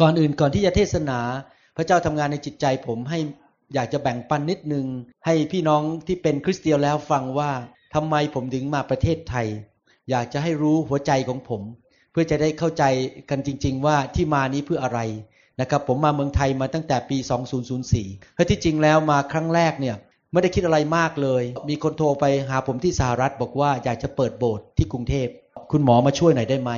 ก่อนอื่นก่อนที่จะเทศนา พระเจ้าทำงานในจิตใจผมให้อยากจะแบ่งปันนิดนึง ให้พี่น้องที่เป็นคริสเตียนแล้วฟังว่าทำไมผมถึงมาประเทศไทย อยากจะให้รู้หัวใจของผม เพื่อจะได้เข้าใจกันจริง ๆ ว่าที่มานี้เพื่ออะไรนะครับผมมาเมืองไทยมาตั้งแต่ปี 2004เพราะที่จริงแล้วมาครั้งแรกเนี่ยไม่ได้คิดอะไรมากเลย มีคนโทรไปหาผมที่สหรัฐบอกว่าอยากจะเปิดโบสถ์ที่กรุงเทพ คุณหมอมาช่วยหน่อยได้ไหม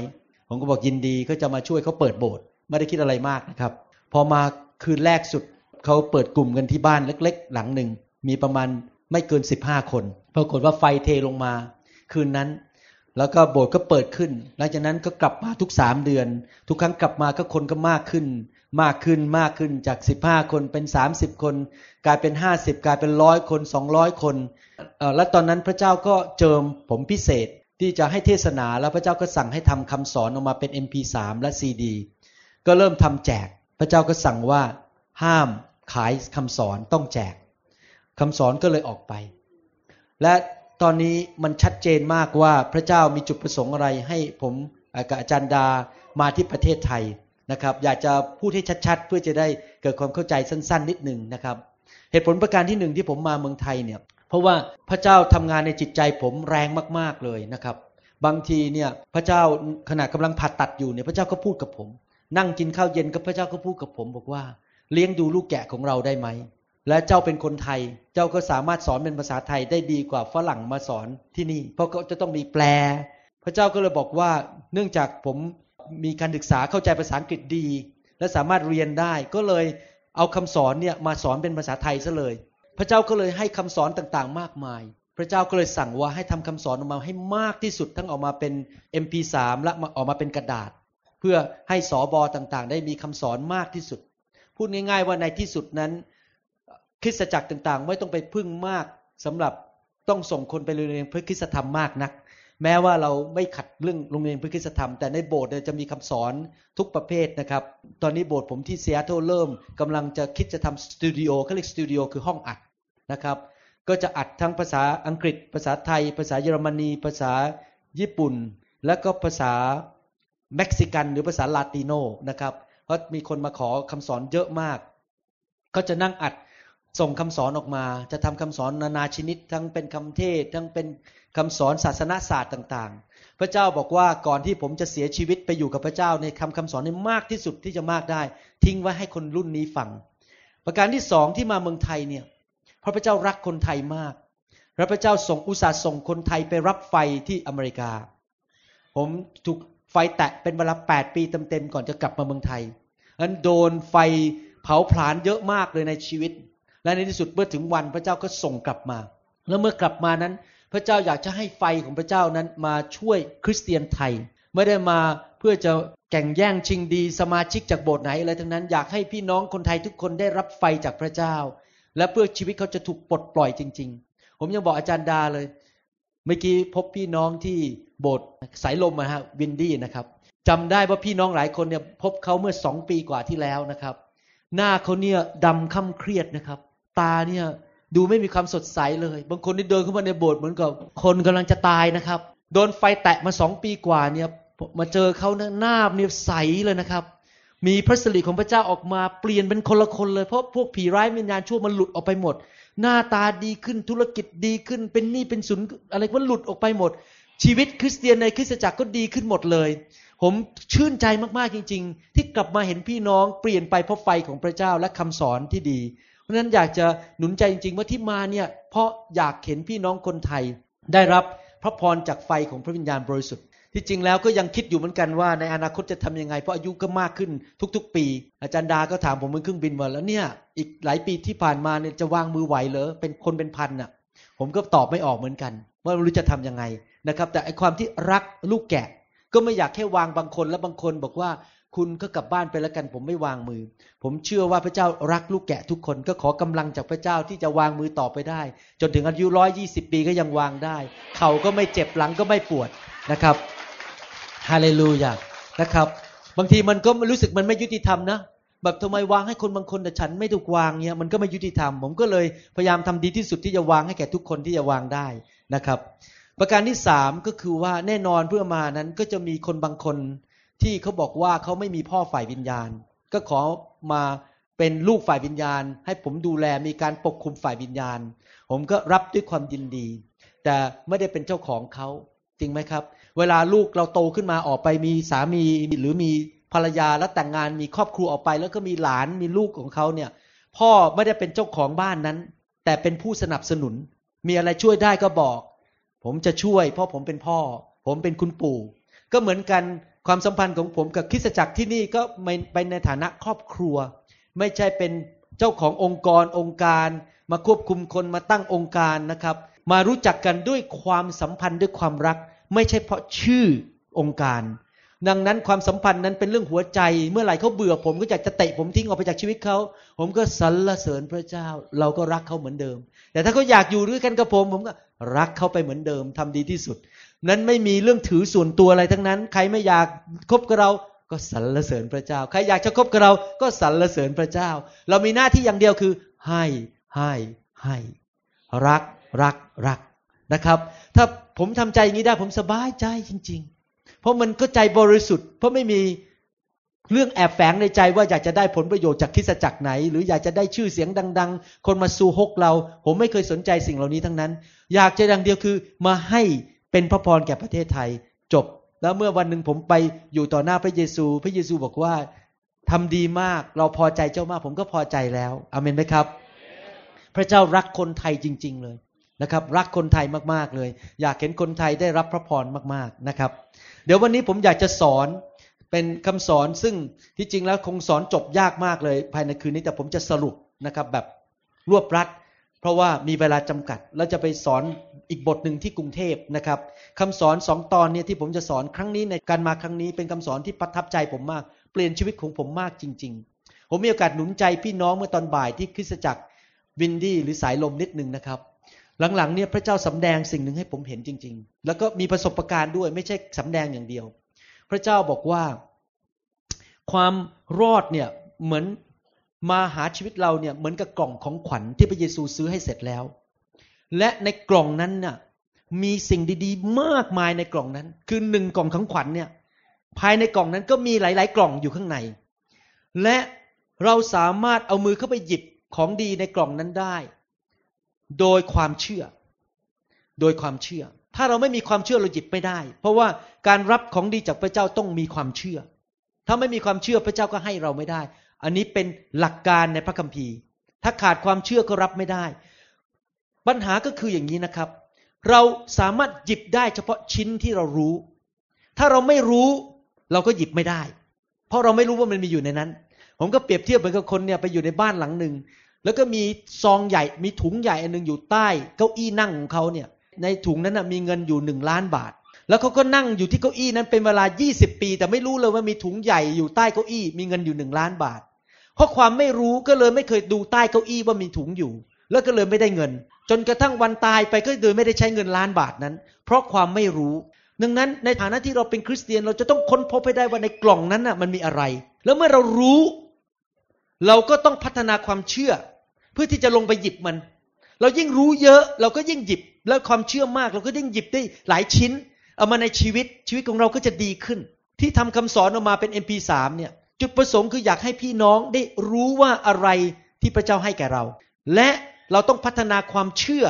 ผมก็บอกยินดีก็จะมาช่วยเขาเปิดโบสถ์ ไม่ได้คิดอะไรมากนะครับ พอมาคืนแรกสุดเขาเปิดกลุ่มกันที่บ้านเล็ก ๆ หลังหนึ่งมีประมาณไม่เกิน15คนปรากฏว่าไฟเทลงมา คืนนั้น แล้วก็โบสถ์ก็เปิดขึ้น หลังจากนั้นก็กลับมาทุกสามเดือน ทุกครั้งกลับมาก็คนก็มากขึ้น มากขึ้นมากขึ้นจาก15คนเป็น30คน กลายเป็น50กลายเป็นร้อยคน200คนและตอนนั้นพระเจ้าก็เจิมผมพิเศษที่จะให้เทศนาแล้วพระเจ้าก็สั่งให้ทำคำสอนออกมาเป็น MP3 และซีดี ก็เริ่มทำแจก พระเจ้าก็สั่งว่าห้ามขายคำสอนต้องแจกคำสอนก็เลยออกไป และตอนนี้มันชัดเจนมากว่าพระเจ้ามีจุดประสงค์อะไรให้ผมกับอาจารย์ดามาที่ประเทศไทยนะครับ อยากจะพูดให้ชัด ๆ เพื่อจะได้เกิดความเข้าใจสั้น ๆ นิดหนึ่งนะครับ เหตุผลประการที่หนึ่งที่ผมมาเมืองไทยเนี่ยเพราะว่าพระเจ้าทำงานในจิตใจผมแรงมาก ๆเลยนะครับ บางทีเนี่ยพระเจ้าขณะกำลังผ่าตัดอยู่เนี่ยพระเจ้าก็พูดกับผม นั่งกินข้าวเย็นกับพระเจ้าก็พูดกับผมบอกว่า เลี้ยงดูลูกแกะของเราได้ไหม และเจ้าเป็นคนไทย เจ้าก็สามารถสอนเป็นภาษาไทยได้ดีกว่าฝรั่งมาสอนที่นี่ เพราะก็จะต้องมีแปล พระเจ้าก็เลยบอกว่า เนื่องจากผมมีการศึกษาเข้าใจภาษาอังกฤษดี และสามารถเรียนได้ก็เลยเอาคำสอนเนี่ยมาสอนเป็นภาษาไทยซะเลย พระเจ้าก็เลยให้คำสอนต่างๆ มากมาย พระเจ้าก็เลยสั่งว่าให้ทำคำสอนออกมาให้มากที่สุดทั้งออกมาเป็น MP3 และออกมาเป็นกระดาษ เพื่อให้สอบอต่างๆ ได้มีคำสอนมากที่สุด พูดง่าย ๆ ว่าในที่สุดนั้นคริสตจักรต่างๆ ไม่ต้องไปพึ่งมากสำหรับต้องส่งคนไปเรียนเพระคริสตธรรมมากนัก แม้ว่าเราไม่ขัดเรื่องโรงเรียนพระคริสธรรม แต่ในโบสถ์จะมีคำสอนทุกประเภทนะครับ ตอนนี้โบสถ์ผมที่เซียโตเริ่มกำลังจะคิดจะทำสตูดิโอเขาเรียกสตูดิโอคือห้องอัดนะครับ ก็จะอัดทั้งภาษาอังกฤษ ภาษาไทย ภาษาเยอรมนี ภาษาญี่ปุ่น และก็ภาษา เม็กซิกันหรือภาษาลาติโนนะครับ เพราะมีคนมาขอคำสอนเยอะมาก ก็จะนั่งอัดส่งคำสอนออกมา จะทำคำสอนนานาชนิด ทั้งเป็นคำเทศ ทั้งเป็นคำสอนศาสนาศาสตร์ต่างๆ พระเจ้าบอกว่าก่อนที่ผมจะเสียชีวิตไปอยู่กับพระเจ้าในคำคำสอนนี้มากที่สุดที่จะมากได้ ทิ้งไว้ให้คนรุ่นนี้ฟัง ประการที่สองที่มาเมืองไทยเนี่ยเพราะพระเจ้ารักคนไทยมากและพระเจ้าส่งอุตสาห์ส่งคนไทยไปรับไฟที่อเมริกา ผมถูก ไฟแตะเป็นเวลาแปดปีเต็มๆก่อนจะกลับมาเมืองไทยนั้นโดนไฟเผาผลาญเยอะมากเลยในชีวิต และในที่สุดเมื่อถึงวันพระเจ้าก็ส่งกลับมา แล้วเมื่อกลับมานั้น พระเจ้าอยากจะให้ไฟของพระเจ้านั้นมาช่วยคริสเตียนไทย ไม่ได้มาเพื่อจะแข่งแย่งชิงดีสมาชิกจากโบสถ์ไหนอะไรทั้งนั้น อยากให้พี่น้องคนไทยทุกคนได้รับไฟจากพระเจ้า และเพื่อชีวิตเขาจะถูกปลดปล่อยจริง ๆ ผมยังบอกอาจารย์ดาเลย เมื่อกี้พบพี่น้องที่ โบสถ์สายลมนะฮะวินดี้นะครับจำได้ว่าพี่น้องหลายคนเนี่ยพบเขาเมื่อสองปีกว่าที่แล้วนะครับ หน้าเขาเนี่ยดำคล้ำเครียดนะครับ ตาเนี่ยดูไม่มีความสดใสเลย บางคนที่เดินเข้ามาในโบสถ์เหมือนกับคนกำลังจะตายนะครับ โดนไฟแตะมาสองปีกว่าเนี่ยมาเจอเขาหน้าเนี่ยใสเลยนะครับ มีพระสิริของพระเจ้าออกมาเปลี่ยนเป็นคนละคนเลยเพราะพวกผีร้ายวิญญาณชั่วมันหลุดออกไปหมด หน้าตาดีขึ้นธุรกิจดีขึ้นเป็นหนี้เป็นสุนอะไรก็หลุดออกไปหมด ชีวิตคริสเตียนในคริสตจักรก็ดีขึ้นหมดเลย ผมชื่นใจมากๆจริง ๆ ที่กลับมาเห็นพี่น้องเปลี่ยนไปเพราะไฟของพระเจ้าและคำสอนที่ดี เพราะฉะนั้นอยากจะหนุนใจจริง ๆ ว่าที่มาเนี่ยเพราะอยากเห็นพี่น้องคนไทย ได้รับพระพรจากไฟของพระวิญญาณบริสุทธิ์ที่จริงแล้วก็ยังคิดอยู่เหมือนกันว่าในอนาคตจะทํำยังไง เพราะอายุก็มากขึ้นทุก ๆ ปี อาจารย์ดาก็ถามผมบนเครื่องบินมาแล้วเนี่ย อีกหลายปีที่ผ่านมาเนี่ยจะวางมือไหวเหรอเป็นคนเป็นพันน่ะ ผมก็ตอบไม่ออกเหมือนกัน ว่าไม่รู้จะทํำยังไง นะครับ แต่ไอความที่รักลูกแกะ ก็ไม่อยากแค่วางบางคนแล้วบางคนบอกว่าคุณก็กลับบ้านไปแล้วกัน ผมไม่วางมือ ผมเชื่อว่าพระเจ้ารักลูกแกะทุกคนก็ขอกำลังจากพระเจ้าที่จะวางมือต่อไปได้ จนถึงอายุร้อยยี่สิบปีก็ยังวางได้ เข่าก็ไม่เจ็บหลังก็ไม่ปวดนะครับฮาเลลูยานะครับ บางทีมันก็รู้สึกมันไม่ยุติธรรมนะแบบทำไมวางให้คนบางคนแต่ฉันไม่ถูกวางเนี่ยมันก็ไม่ยุติธรรม ผมก็เลยพยายามทำดีที่สุดที่จะวางให้แก่ทุกคนที่จะวางได้นะครับ ประการที่สามก็คือว่าแน่นอนเพื่อมานั้นก็จะมีคนบางคนที่เขาบอกว่าเขาไม่มีพ่อฝ่ายวิญญาณ ก็ขอมาเป็นลูกฝ่ายวิญญาณ ให้ผมดูแลมีการปกคุมฝ่ายวิญญาณ ผมก็รับด้วยความยินดี แต่ไม่ได้เป็นเจ้าของเขาจริงไหมครับ เวลาลูกเราโตขึ้นมาออกไปมีสามีหรือมีภรรยาแล้วแต่งงานมีครอบครัวออกไป แล้วก็มีหลานมีลูกของเขาเนี่ย พ่อไม่ได้เป็นเจ้าของบ้านนั้น แต่เป็นผู้สนับสนุน มีอะไรช่วยได้ก็บอก ผมจะช่วย เพราะผมเป็นพ่อ ผมเป็นคุณปู่ ก็เหมือนกันความสัมพันธ์ของผมกับคริสตจักรที่นี่ก็ไปในฐานะครอบครัว ไม่ใช่เป็นเจ้าขององค์กรองค์การ มาควบคุมคนมาตั้งองค์การนะครับ มารู้จักกันด้วยความสัมพันธ์ด้วยความรัก ไม่ใช่เพราะชื่อองค์การ ดังนั้นความสัมพันธ์นั้นเป็นเรื่องหัวใจเมื่อไหร่เขาเบื่อผมก็อยากจะเตะผมทิ้งออกไปจากชีวิตเขาผมก็สรรเสริญพระเจ้า เราก็รักเขาเหมือนเดิม แต่ถ้าเขาอยากอยู่ด้วยกันกับผม ผมก็ รักเขาไปเหมือนเดิมทำดีที่สุด นั้นไม่มีเรื่องถือส่วนตัวอะไรทั้งนั้น ใครไม่อยากคบกับเราก็สรรเสริญพระเจ้า ใครอยากจะคบกับเราก็สรรเสริญพระเจ้า เรามีหน้าที่อย่างเดียวคือ ให้ให้ให้ รักรักรักนะครับ ถ้าผมทำใจอย่างนี้ได้ผมสบายใจจริง ๆ เพราะมันก็ใจบริสุทธิ์ เพราะไม่มี เรื่องแอบแฝงในใจว่าอยากจะได้ผลประโยชน์จากคิสจักรไหน หรืออยากจะได้ชื่อเสียงดัง ๆ คนมาสู่ฮกเรา ผมไม่เคยสนใจสิ่งเหล่านี้ทั้งนั้น อยากจะดังเดียวคือมาให้เป็นพระพรแก่ประเทศไทย จบ แล้วเมื่อวันหนึ่งผมไปอยู่ต่อหน้าพระเยซู พระเยซูบอกว่าทำดีมากเราพอใจเจ้ามาก ผมก็พอใจแล้วอเมนไหมครับ พระเจ้ารักคนไทยจริง ๆ เลยนะครับ รักคนไทยมากๆเลย อยากเห็นคนไทยได้รับพระพรมากๆนะครับ เดี๋ยววันนี้ผมอยากจะสอน เป็นคำสอนซึ่งที่จริงแล้วคงสอนจบยากมากเลย ภายในคืนนี้แต่ผมจะสรุปนะครับแบบรวบรัด เพราะว่ามีเวลาจำกัด แล้วจะไปสอนอีกบทหนึ่งที่กรุงเทพนะครับคำสอนสองตอนเนี่ยที่ผมจะสอนครั้งนี้ในการมาครั้งนี้เป็นคำสอนที่ประทับใจผมมาก เปลี่ยนชีวิตของผมมากจริง ๆ ผมมีโอกาสหนุนใจพี่น้องเมื่อตอนบ่ายที่คริสตจักรวินดี้หรือสายลมนิดนึงนะครับหลังๆเนี่ยพระเจ้าสำแดงสิ่งหนึ่งให้ผมเห็นจริง ๆ แล้วก็มีประสบการณ์ด้วยไม่ใช่สำแดงอย่างเดียว พระเจ้าบอกว่า ความรอดเนี่ยเหมือนมาหาชีวิตเราเนี่ยเหมือนกับกล่องของขวัญที่พระเยซูซื้อให้เสร็จแล้ว และในกล่องนั้นน่ะมีสิ่งดีๆ มากมายในกล่องนั้น คือหนึ่งกล่องของขวัญเนี่ยภายในกล่องนั้นก็มีหลาย ๆ กล่องอยู่ข้างใน และเราสามารถเอามือเข้าไปหยิบของดีในกล่องนั้นได้ โดยความเชื่อ โดยความเชื่อ ถ้าเราไม่มีความเชื่อเราหยิบไม่ได้ เพราะว่าการรับของดีจากพระเจ้าต้องมีความเชื่อ ถ้าไม่มีความเชื่อพระเจ้าก็ให้เราไม่ได้ อันนี้เป็นหลักการในพระคัมภีร์ ถ้าขาดความเชื่อก็รับไม่ได้ ปัญหาก็คืออย่างนี้นะครับ เราสามารถหยิบได้เฉพาะชิ้นที่เรารู้ ถ้าเราไม่รู้เราก็หยิบไม่ได้ เพราะเราไม่รู้ว่ามันมีอยู่ในนั้น ผมก็เปรียบเทียบเหมือนกับคนเนี่ยไปอยู่ในบ้านหลังหนึ่งแล้วก็มีซองใหญ่มีถุงใหญ่อันนึงอยู่ใต้ เก้าอี้นั่งของเขาเนี่ย ในถุงนั้นนะมีเงินอยู่หนึ่งล้านบาท แล้วเขาก็นั่งอยู่ที่เก้าอี้นั้นเป็นเวลา 20 ปี แต่ไม่รู้เลยว่ามีถุงใหญ่อยู่ใต้เก้าอี้ มีเงินอยู่หนึ่งล้านบาท เพราะความไม่รู้ก็เลยไม่เคยดูใต้เก้าอี้ว่ามีถุงอยู่ แล้วก็เลยไม่ได้เงิน จนกระทั่งวันตายไปก็โดยไม่ได้ใช้เงินล้านบาทนั้น เพราะความไม่รู้ ดังนั้นในฐานะที่เราเป็นคริสเตียนเราจะต้องค้นพบให้ได้ว่าในกล่องนั้นน่ะมันมีอะไร แล้วเมื่อเรารู้ เราก็ต้องพัฒนาความเชื่อ เพื่อที่จะลงไปหยิบมัน เรายิ่งรู้เยอะเราก็ยิ่งหยิบ แล้วความเชื่อมากเราก็ยิ่งหยิบได้หลายชิ้น เอามาในชีวิตชีวิตของเราก็จะดีขึ้น ที่ทำคำสอนออกมาเป็น MP3 เนี่ยจุดประสงค์คืออยากให้พี่น้องได้รู้ว่าอะไรที่พระเจ้าให้แก่เรา และเราต้องพัฒนาความเชื่อ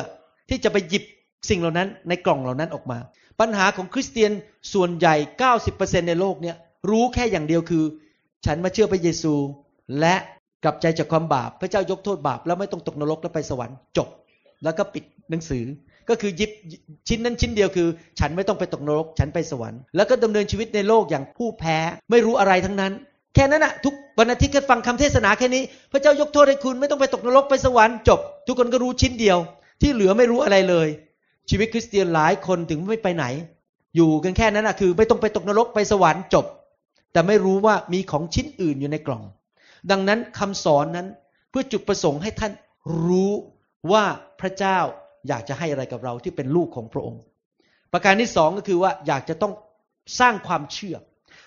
ที่จะไปหยิบสิ่งเหล่านั้นในกล่องเหล่านั้นออกมา ปัญหาของคริสเตียนส่วนใหญ่ 90%ในโลกเนี่ยรู้แค่อย่างเดียวคือ ฉันมาเชื่อพระเยซู และกลับใจจากความบาป พระเจ้ายกโทษบาป แล้วไม่ต้องตกนรกแล้วไปสวรรค์จบ แล้วก็ปิดหนังสือ ก็คือยิบชิ้นนั้นชิ้นเดียวคือ ฉันไม่ต้องไปตกนรก ฉันไปสวรรค์แล้วก็ดำเนินชีวิตในโลกอย่างผู้แพ้ไม่รู้อะไรทั้งนั้น แค่นั้นอะทุกวันอาทิตย์ก็ฟังคำเทศนาแค่นี้ พระเจ้ายกโทษให้คุณไม่ต้องไปตกนรกไปสวรรค์จบ ทุกคนก็รู้ชิ้นเดียว ที่เหลือไม่รู้อะไรเลย ชีวิตคริสเตียนหลายคนถึงไม่ไปไหน อยู่กันแค่นั้นอะคือ ไม่ต้องไปตกนรกไปสวรรค์จบ แต่ไม่รู้ว่ามีของชิ้นอื่นอยู่ในกล่อง ดังนั้นคำสอนนั้นเพื่อจุดประสงค์ให้ท่านรู้ว่าพระเจ้า อยากจะให้อะไรกับเราที่เป็นลูกของพระองค์ ประการที่สองก็คือว่าอยากจะต้องสร้างความเชื่อ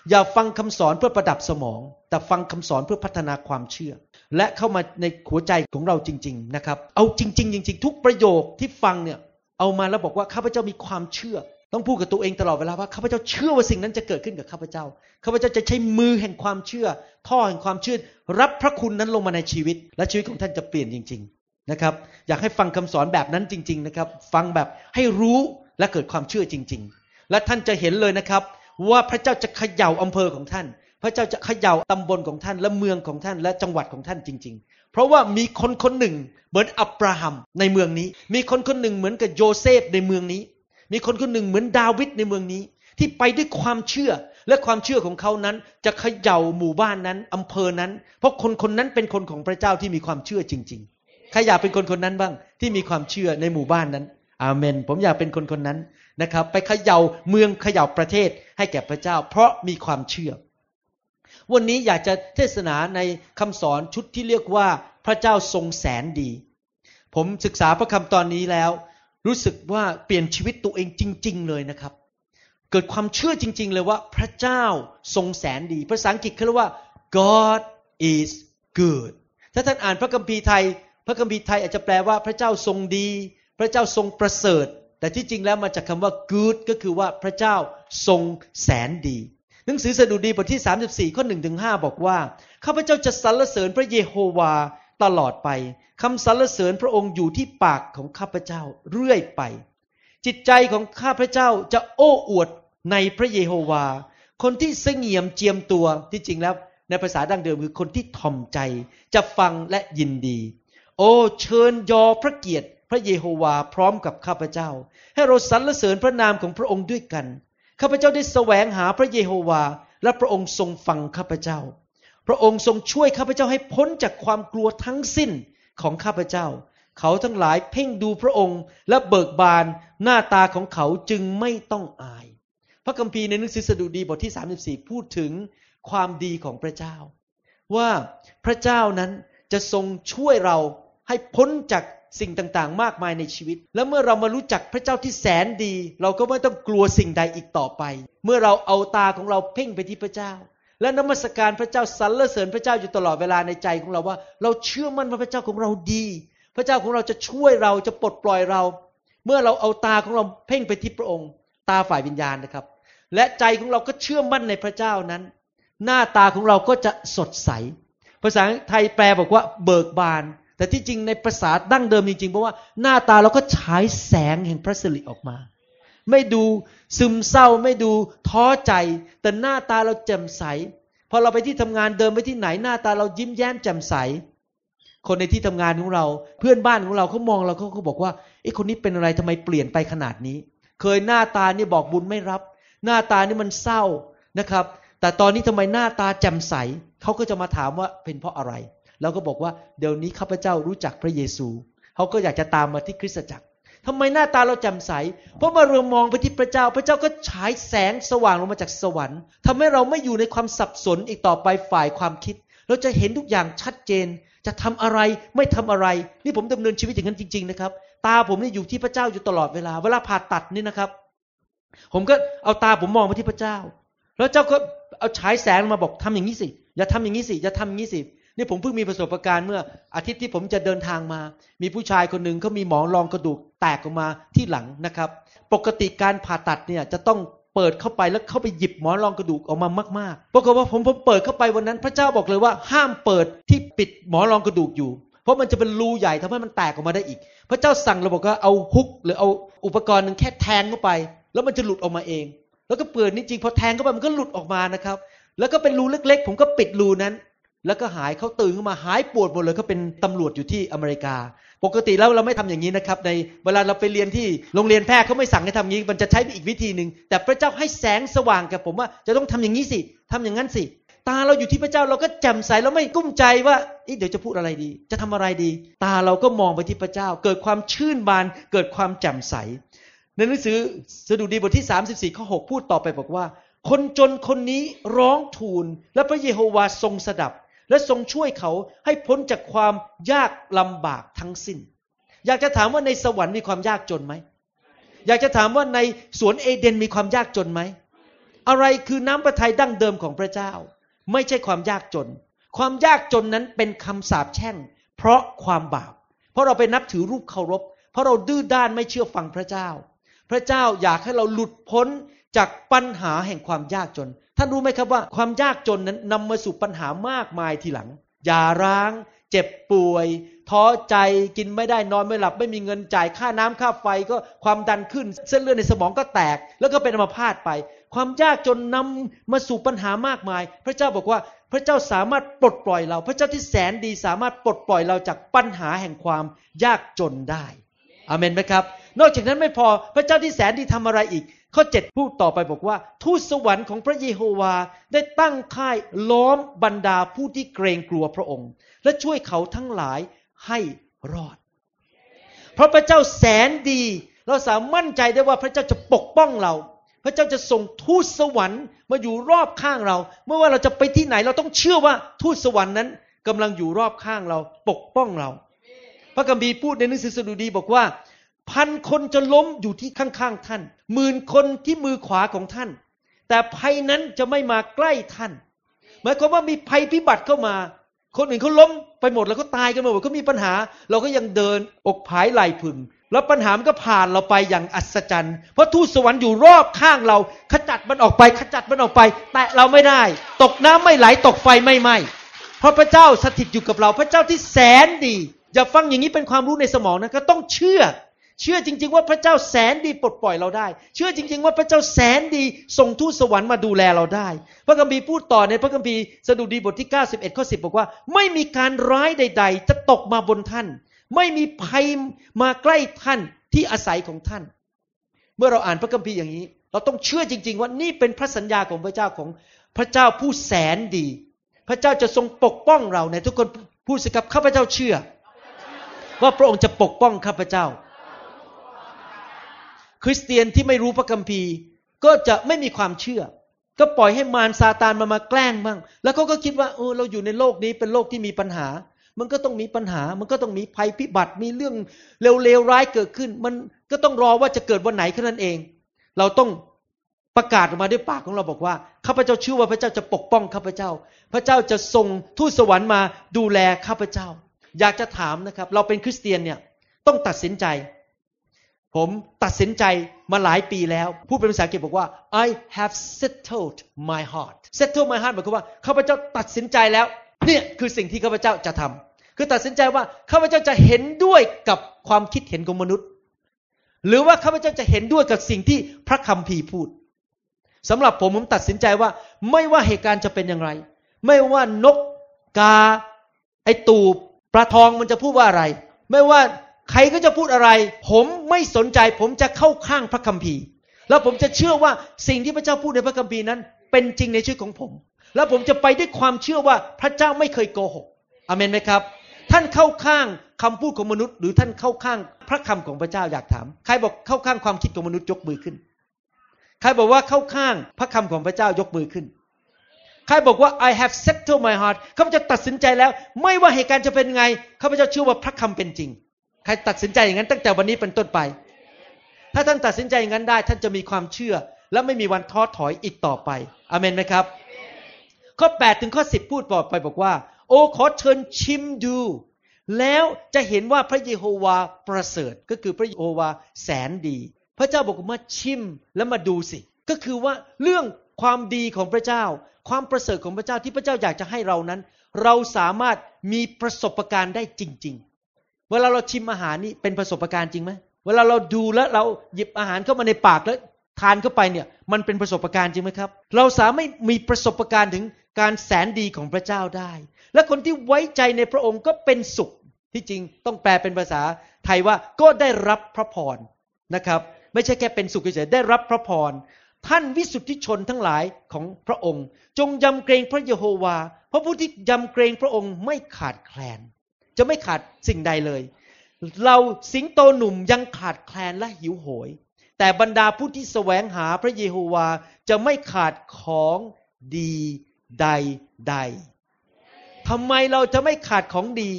อย่าฟังคำสอนเพื่อประดับสมอง แต่ฟังคำสอนเพื่อพัฒนาความเชื่อ และเข้ามาในหัวใจของเราจริง ๆ นะครับ เอาจริง ๆ จริง ๆ ทุกประโยคที่ฟังเนี่ยเอามาแล้วบอกว่าข้าพเจ้ามีความเชื่อ ต้องพูดกับตัวเองตลอดเวลาว่าข้าพเจ้าเชื่อว่าสิ่งนั้นจะเกิดขึ้นกับข้าพเจ้าข้าพเจ้าจะใช้มือแห่งความเชื่อ ท่อแห่งความเชื่อ รับพระคุณนั้นลงมาในชีวิต และชีวิตของท่านจะเปลี่ยนจริงๆ นะครับ อยากให้ฟังคำสอนแบบนั้นจริง ๆ นะครับ ฟังแบบให้รู้และเกิดความเชื่อจริง ๆ และท่านจะเห็นเลยนะครับ ว่าพระเจ้าจะเขย่าอำเภอของท่าน พระเจ้าจะเขย่าตำบลของท่านและเมืองของท่านและจังหวัดของท่านจริง ๆ เพราะว่ามีคนคนหนึ่งเหมือนอับราฮัมในเมืองนี้ มีคนคนหนึ่งเหมือนกับโยเซฟในเมืองนี้ มีคนคนหนึ่งเหมือนดาวิดในเมืองนี้ ที่ไปด้วยความเชื่อและความเชื่อของเขานั้นจะเขย่าหมู่บ้านนั้นอำเภอนั้น เพราะคนคนนั้นเป็นคนของพระเจ้าที่มีความเชื่อจริง ๆ ใครอยากเป็นคนคนนั้นบ้าง ที่มีความเชื่อในหมู่บ้านนั้น อาเมน ผมอยากเป็นคนคนนั้นนะครับ ไปเขย่าเมืองเขย่าประเทศให้แก่พระเจ้า เพราะมีความเชื่อ วันนี้อยากจะเทศนาในคำสอนชุดที่เรียกว่าพระเจ้าทรงแสนดี ผมศึกษาพระคำตอนนี้แล้ว รู้สึกว่าเปลี่ยนชีวิตตัวเองจริง ๆ เลยนะครับ เกิดความเชื่อจริง ๆ เลยว่าพระเจ้าทรงแสนดี ภาษาอังกฤษเขาเรียกว่า God is good ถ้าท่านอ่านพระคัมภีร์ไทย พระคัมภีร์ไทยอาจจะแปลว่าพระเจ้าทรงดี พระเจ้าทรงประเสริฐ แต่ที่จริงแล้วมาจากคำว่า good ก็คือว่าพระเจ้าทรงแสนดี หนังสือสดุดีบทที่ 34 ข้อ1ถึง5บอกว่าข้าพเจ้าจะสรรเสริญพระเยโฮวาตลอดไปคำสรรเสริญพระองค์อยู่ที่ปากของข้าพเจ้าเรื่อยไป จิตใจของข้าพเจ้าจะโอ้อวดในพระเยโฮวา คนที่เสงี่ยมเจียมตัวที่จริงแล้ว ในภาษาดั้งเดิมคือคนที่ทอมใจ จะฟังและยินดี โอ้เชิญยอพระเกียรติพระเยโฮวาพร้อมกับข้าพเจ้า ให้เราสรรเสริญพระนามของพระองค์ด้วยกัน ข้าพเจ้าได้แสวงหาพระเยโฮวา และพระองค์ทรงฟังข้าพเจ้า พระองค์ทรงช่วยข้าพเจ้าให้พ้นจากความกลัวทั้งสิ้นของข้าพเจ้า เขาทั้งหลายเพ่งดูพระองค์และเบิกบานหน้าตาของเขาจึงไม่ต้องอาย พระคัมภีร์ในหนังสือสดุดีบทที่ 34 พูดถึงความดีของพระเจ้า ว่าพระเจ้านั้นจะทรงช่วยเรา ให้พ้นจากสิ่งต่างๆ มากมายในชีวิต และเมื่อเรามารู้จักพระเจ้าที่แสนดี เราก็ไม่ต้องกลัวสิ่งใดอีกต่อไป เมื่อเราเอาตาของเราเพ่งไปที่พระเจ้า และนมัสการพระเจ้าสรรเสริญพระเจ้าอยู่ตลอดเวลาในใจของเราว่า เราเชื่อมั่นว่าพระเจ้าของเราดี พระเจ้าของเราจะช่วยเราจะปลดปล่อยเรา เมื่อเราเอาตาของเราเพ่งไปที่พระองค์ ตาฝ่ายวิญญาณนะครับ และใจของเราก็เชื่อมั่นในพระเจ้านั้น หน้าตาของเราก็จะสดใส ภาษาไทยแปลบอกว่าเบิกบาน แต่ที่จริงในภาษาดั้งเดิมจริงๆเพราะว่าหน้าตาเราก็ฉายแสงแห่งพระสิริออกมา ไม่ดูซึมเศร้าไม่ดูท้อใจ แต่หน้าตาเราแจ่มใสพอเราไปที่ทำงานเดินไปที่ไหนหน้าตาเรายิ้มแย้มแจ่มใส คนในที่ทำงานของเราเพื่อนบ้านของเราเขามองเราเขาก็บอกว่าไอ้คนนี้เป็นอะไรทำไมเปลี่ยนไปขนาดนี้ เคยหน้าตานี่บอกบุญไม่รับ หน้าตานี่มันเศร้านะครับ แต่ตอนนี้ทำไมหน้าตาแจ่มใสเขาก็จะมาถามว่าเป็นเพราะอะไร เราก็บอกว่าเดี๋ยวนี้ข้าพเจ้ารู้จักพระเยซูเขาก็อยากจะตามมาที่คริสตจักรทำไมหน้าตาเราแจ่มใส เพราะมื่อเรามองไปที่พระเจ้า พระเจ้าก็ฉายแสงสว่างลงมาจากสวรรค์ทำให้เราไม่อยู่ในความสับสนอีกต่อไปฝ่ายความคิด เราจะเห็นทุกอย่างชัดเจน จะทำอะไรไม่ทำอะไร นี่ผมดำเนินชีวิตอย่างนั้นจริง ๆ นะครับ ตาผมนี่อยู่ที่พระเจ้าอยู่ตลอดเวลา เวลาผ่าตัดนี่นะครับ ผมก็เอาตาผมมองไปที่พระเจ้า แล้วเจ้าก็เอาฉายแสงมาบอกทำอย่างนี้สิ อย่าทำอย่างนี้สิอย่าทำอย่างนี้สิ นี่ผมเพิ่งมีประสบการณ์เมื่ออาทิตย์ที่ผมจะเดินทางมา มีผู้ชายคนหนึ่งเขามีหมอนรองกระดูกแตกออกมาที่หลังนะครับ ปกติการผ่าตัดเนี่ยจะต้องเปิดเข้าไปแล้วเข้าไปหยิบหมอนรองกระดูกออกมามากๆปรากฏว่าผมผมเปิดเข้าไปวันนั้น พระเจ้าบอกเลยว่าห้ามเปิดที่ปิดหมอนรองกระดูกอยู่ เพราะมันจะเป็นรูใหญ่ทำให้มันแตกออกมาได้อีก พระเจ้าสั่งเราบอกว่าเอาฮุก หรือเอาอุปกรณ์หนึ่งแค่แทงเข้าไป แล้วมันจะหลุดออกมาเอง แล้วก็เปิดนี่จริงพอแทงเข้าไปมันก็หลุดออกมานะครับ แล้วก็เป็นรูเล็ก ๆ ผมก็ปิดรูนั้น แล้วก็หายเขาตื่นขึ้นมาหายปวดหมดเลยเขาเป็นตำรวจอยู่ที่อเมริกา ปกติแล้วเราไม่ทำอย่างนี้นะครับ ในเวลาเราไปเรียนที่โรงเรียนแพทย์เขาไม่สั่งให้ทำอย่างนี้ มันจะใช้อีกวิธีหนึ่งแต่พระเจ้าให้แสงสว่างแก่ผมว่า จะต้องทำอย่างนี้สิทำอย่างนั้นสิ ตาเราอยู่ที่พระเจ้าเราก็แจ่มใสเราไม่กุ้มใจว่าเดี๋ยวจะพูดอะไรดี จะทำอะไรดี ตาเราก็มองไปที่พระเจ้า เกิดความชื่นบาน เกิดความแจ่มใส ในหนังสือสดุดีบทที่ 34ข้อ6พูดต่อไปบอกว่า คนจนคนนี้ร้องทูลและพระเยโฮวาทรงสดับ และทรงช่วยเขาให้พ้นจากความยากลำบากทั้งสิ้น อยากจะถามว่าในสวรรค์มีความยากจนไหม อยากจะถามว่าในสวนเอเดนมีความยากจนไหม อะไรคือน้ำประทัยดั้งเดิมของพระเจ้า ไม่ใช่ความยากจน ความยากจนนั้นเป็นคำสาปแช่ง เพราะความบาป เพราะเราไปนับถือรูปเคารพ เพราะเราดื้อด้านไม่เชื่อฟังพระเจ้า พระเจ้าอยากให้เราหลุดพ้นจากปัญหาแห่งความยากจน ท่านรู้ไหมครับว่าความยากจนนั้นนำมาสู่ปัญหามากมายทีหลัง อย่าร้าง เจ็บป่วย ท้อใจกินไม่ได้นอนไม่หลับ ไม่มีเงินจ่ายค่าน้ำค่าไฟก็ความดันขึ้น เส้นเลือดในสมองก็แตก แล้วก็เป็นอัมพาตไป ความยากจนนำมาสู่ปัญหามากมาย พระเจ้าบอกว่าพระเจ้าสามารถปลดปล่อยเรา พระเจ้าที่แสนดีสามารถปลดปล่อยเราจากปัญหาแห่งความยากจนได้อเมนไหมครับ นอกจากนั้นไม่พอพระเจ้าที่แสนดีทำอะไรอีก ข้อ 7 พูดต่อไปบอกว่า ทูตสวรรค์ของพระเยโฮวาได้ตั้งค่ายล้อมบรรดาผู้ที่เกรงกลัวพระองค์ และช่วยเขาทั้งหลายให้รอด เพราะพระเจ้าแสนดี เราสามารถมั่นใจได้ว่าพระเจ้าจะปกป้องเรา พระเจ้าจะส่งทูตสวรรค์มาอยู่รอบข้างเรา เมื่อว่าเราจะไปที่ไหนเราต้องเชื่อว่าทูตสวรรค์นั้นกำลังอยู่รอบข้างเราปกป้องเรา พระกัมภีร์พูดในหนังสือสดุดีบอกว่า พันคนจะล้มอยู่ที่ข้างๆท่านหมื่นคนที่มือขวาของท่าน แต่ภัยนั้นจะไม่มาใกล้ท่าน หมายความว่ามีภัยพิบัติเข้ามา คนอื่นเขาล้มไปหมดแล้วก็ตายกันหมดเขามีปัญหา เราก็ยังเดินอกผายไหลพึง แล้วปัญหามันก็ผ่านเราไปอย่างอัศจรรย์เพราะทูตสวรรค์อยู่รอบข้างเรา ขจัดมันออกไปขจัดมันออกไป แต่เราไม่ได้ ตกน้ำไม่ไหลตกไฟไม่ไหม้เพราะพระเจ้าสถิตอยู่กับเรา พระเจ้าที่แสนดี อย่าฟังอย่างนี้เป็นความรู้ในสมองนะก็ต้องเชื่อ เชื่อจริง ๆ ว่าพระเจ้าแสนดีปลดปล่อยเราได้ เชื่อจริง ๆ ว่าพระเจ้าแสนดีส่งทูตสวรรค์มาดูแลเราได้ พระคัมภีร์พูดต่อในพระคัมภีร์สดุดีบทที่ 91ข้อ10 บอกว่า ไม่มีการร้ายใด ๆ จะตกมาบนท่าน ไม่มีภัยมาใกล้ท่านที่อาศัยของท่าน เมื่อเราอ่านพระคัมภีร์อย่างนี้ เราต้องเชื่อจริง ๆ ว่านี่เป็นพระสัญญาของพระเจ้าของพระเจ้าผู้แสนดี พระเจ้าจะทรงปกป้องเราในทุกคนพูดสิครับข้าพเจ้าเชื่อ ว่าพระองค์จะปกป้องข้าพเจ้า คริสเตียนที่ไม่รู้พระคัมภีร์ ก็จะไม่มีความเชื่อ ก็ปล่อยให้มารซาตานมามาแกล้งบ้างแล้วเขาก็คิดว่าเออเราอยู่ในโลกนี้เป็นโลกที่มีปัญหา มันก็ต้องมีปัญหา มันก็ต้องมีภัยพิบัติมีเรื่องเลวๆร้ายเกิดขึ้น มันก็ต้องรอว่าจะเกิดวันไหนแค่นั้นเอง เราต้องประกาศออกมาด้วยปากของเราบอกว่าข้าพเจ้าเชื่อว่าพระเจ้าจะปกป้องข้าพเจ้า พระเจ้าจะส่งทูตสวรรค์มาดูแลข้าพเจ้า อยากจะถามนะครับ เราเป็นคริสเตียนเนี่ยต้องตัดสินใจ ผมตัดสินใจมาหลายปีแล้ว พูดเป็นภาษาอังกฤษบอกว่า I have settled my heart settle my heart หมายความว่าข้าพเจ้าตัดสินใจแล้ว เนี่ยคือสิ่งที่ข้าพเจ้าจะทำคือตัดสินใจว่าข้าพเจ้าจะเห็นด้วยกับความคิดเห็นของมนุษย์ หรือว่าข้าพเจ้าจะเห็นด้วยกับสิ่งที่พระคัมภีร์พูดสำหรับผมผมตัดสินใจว่า ไม่ว่าเหตุการณ์จะเป็นอย่างไร ไม่ว่านกกา ไอตูบปลาทองมันจะพูดว่าอะไร ไม่ว่า ใครก็จะพูดอะไร ผมไม่สนใจ ผมจะเข้าข้างพระคัมภีร์ แล้วผมจะเชื่อว่าสิ่งที่พระเจ้าพูดในพระคัมภีร์นั้น เป็นจริงในชีวิตของผม แล้วผมจะไปด้วยความเชื่อว่าพระเจ้าไม่เคยโกหกอเมนไหมครับ ท่านเข้าข้างคำพูดของมนุษย์ หรือท่านเข้าข้างพระคำของพระเจ้าอยากถาม ใครบอกเข้าข้างความคิดของมนุษย์ยกมือขึ้น ใครบอกว่าเข้าข้างพระคำของพระเจ้ายกมือขึ้นใครบอกว่า I have settled my heart ข้าพเจ้าตัดสินใจแล้ว ไม่ว่าเหตุการณ์จะเป็นไงข้าพเจ้าเชื่อว่าพระคำเป็นจริง ใครตัดสินใจอย่างนั้นตั้งแต่วันนี้เป็นต้นไป ถ้าท่านตัดสินใจอย่างนั้นได้ ท่านจะมีความเชื่อ และไม่มีวันท้อถอยอีกต่อไปอเมนไหมครับ ข้อ 8 ถึงข้อ 10 พูดต่อไปบอกว่า โอ้ขอเชิญชิมดู แล้วจะเห็นว่าพระเยโฮวาประเสริฐ ก็คือพระเยโฮวาแสนดี พระเจ้าบอกว่ามาชิมแล้วมาดูสิ ก็คือว่าเรื่องความดีของพระเจ้า ความประเสริฐของพระเจ้าที่พระเจ้าอยากจะให้เรานั้น เราสามารถมีประสบการณ์ได้จริง ๆ เวลาเราชิมอาหารนี่เป็นประสบการณ์จริงไหมเวลาเราดูแล้วเราหยิบอาหารเข้ามาในปากแล้วทานเข้าไปเนี่ย มันเป็นประสบการณ์จริงไหมครับ เราสามารถมีประสบการณ์ถึงการแสนดีของพระเจ้าได้ และคนที่ไว้ใจในพระองค์ก็เป็นสุขที่จริงต้องแปลเป็นภาษาไทยว่าก็ได้รับพระพรนะครับ ไม่ใช่แค่เป็นสุขเฉยๆได้รับพระพรท่านวิสุทธิชนทั้งหลายของพระองค์ จงยำเกรงพระเยโฮวา เพราะผู้ที่ยำเกรงพระองค์ไม่ขาดแคลน จะไม่ขาดสิ่งใดเลย เราสิงโตหนุ่มยังขาดแคลนและหิวโหย แต่บรรดาผู้ที่แสวงหาพระเยโฮวาจะไม่ขาดของดีใดๆทำไมเราจะไม่ขาดของดี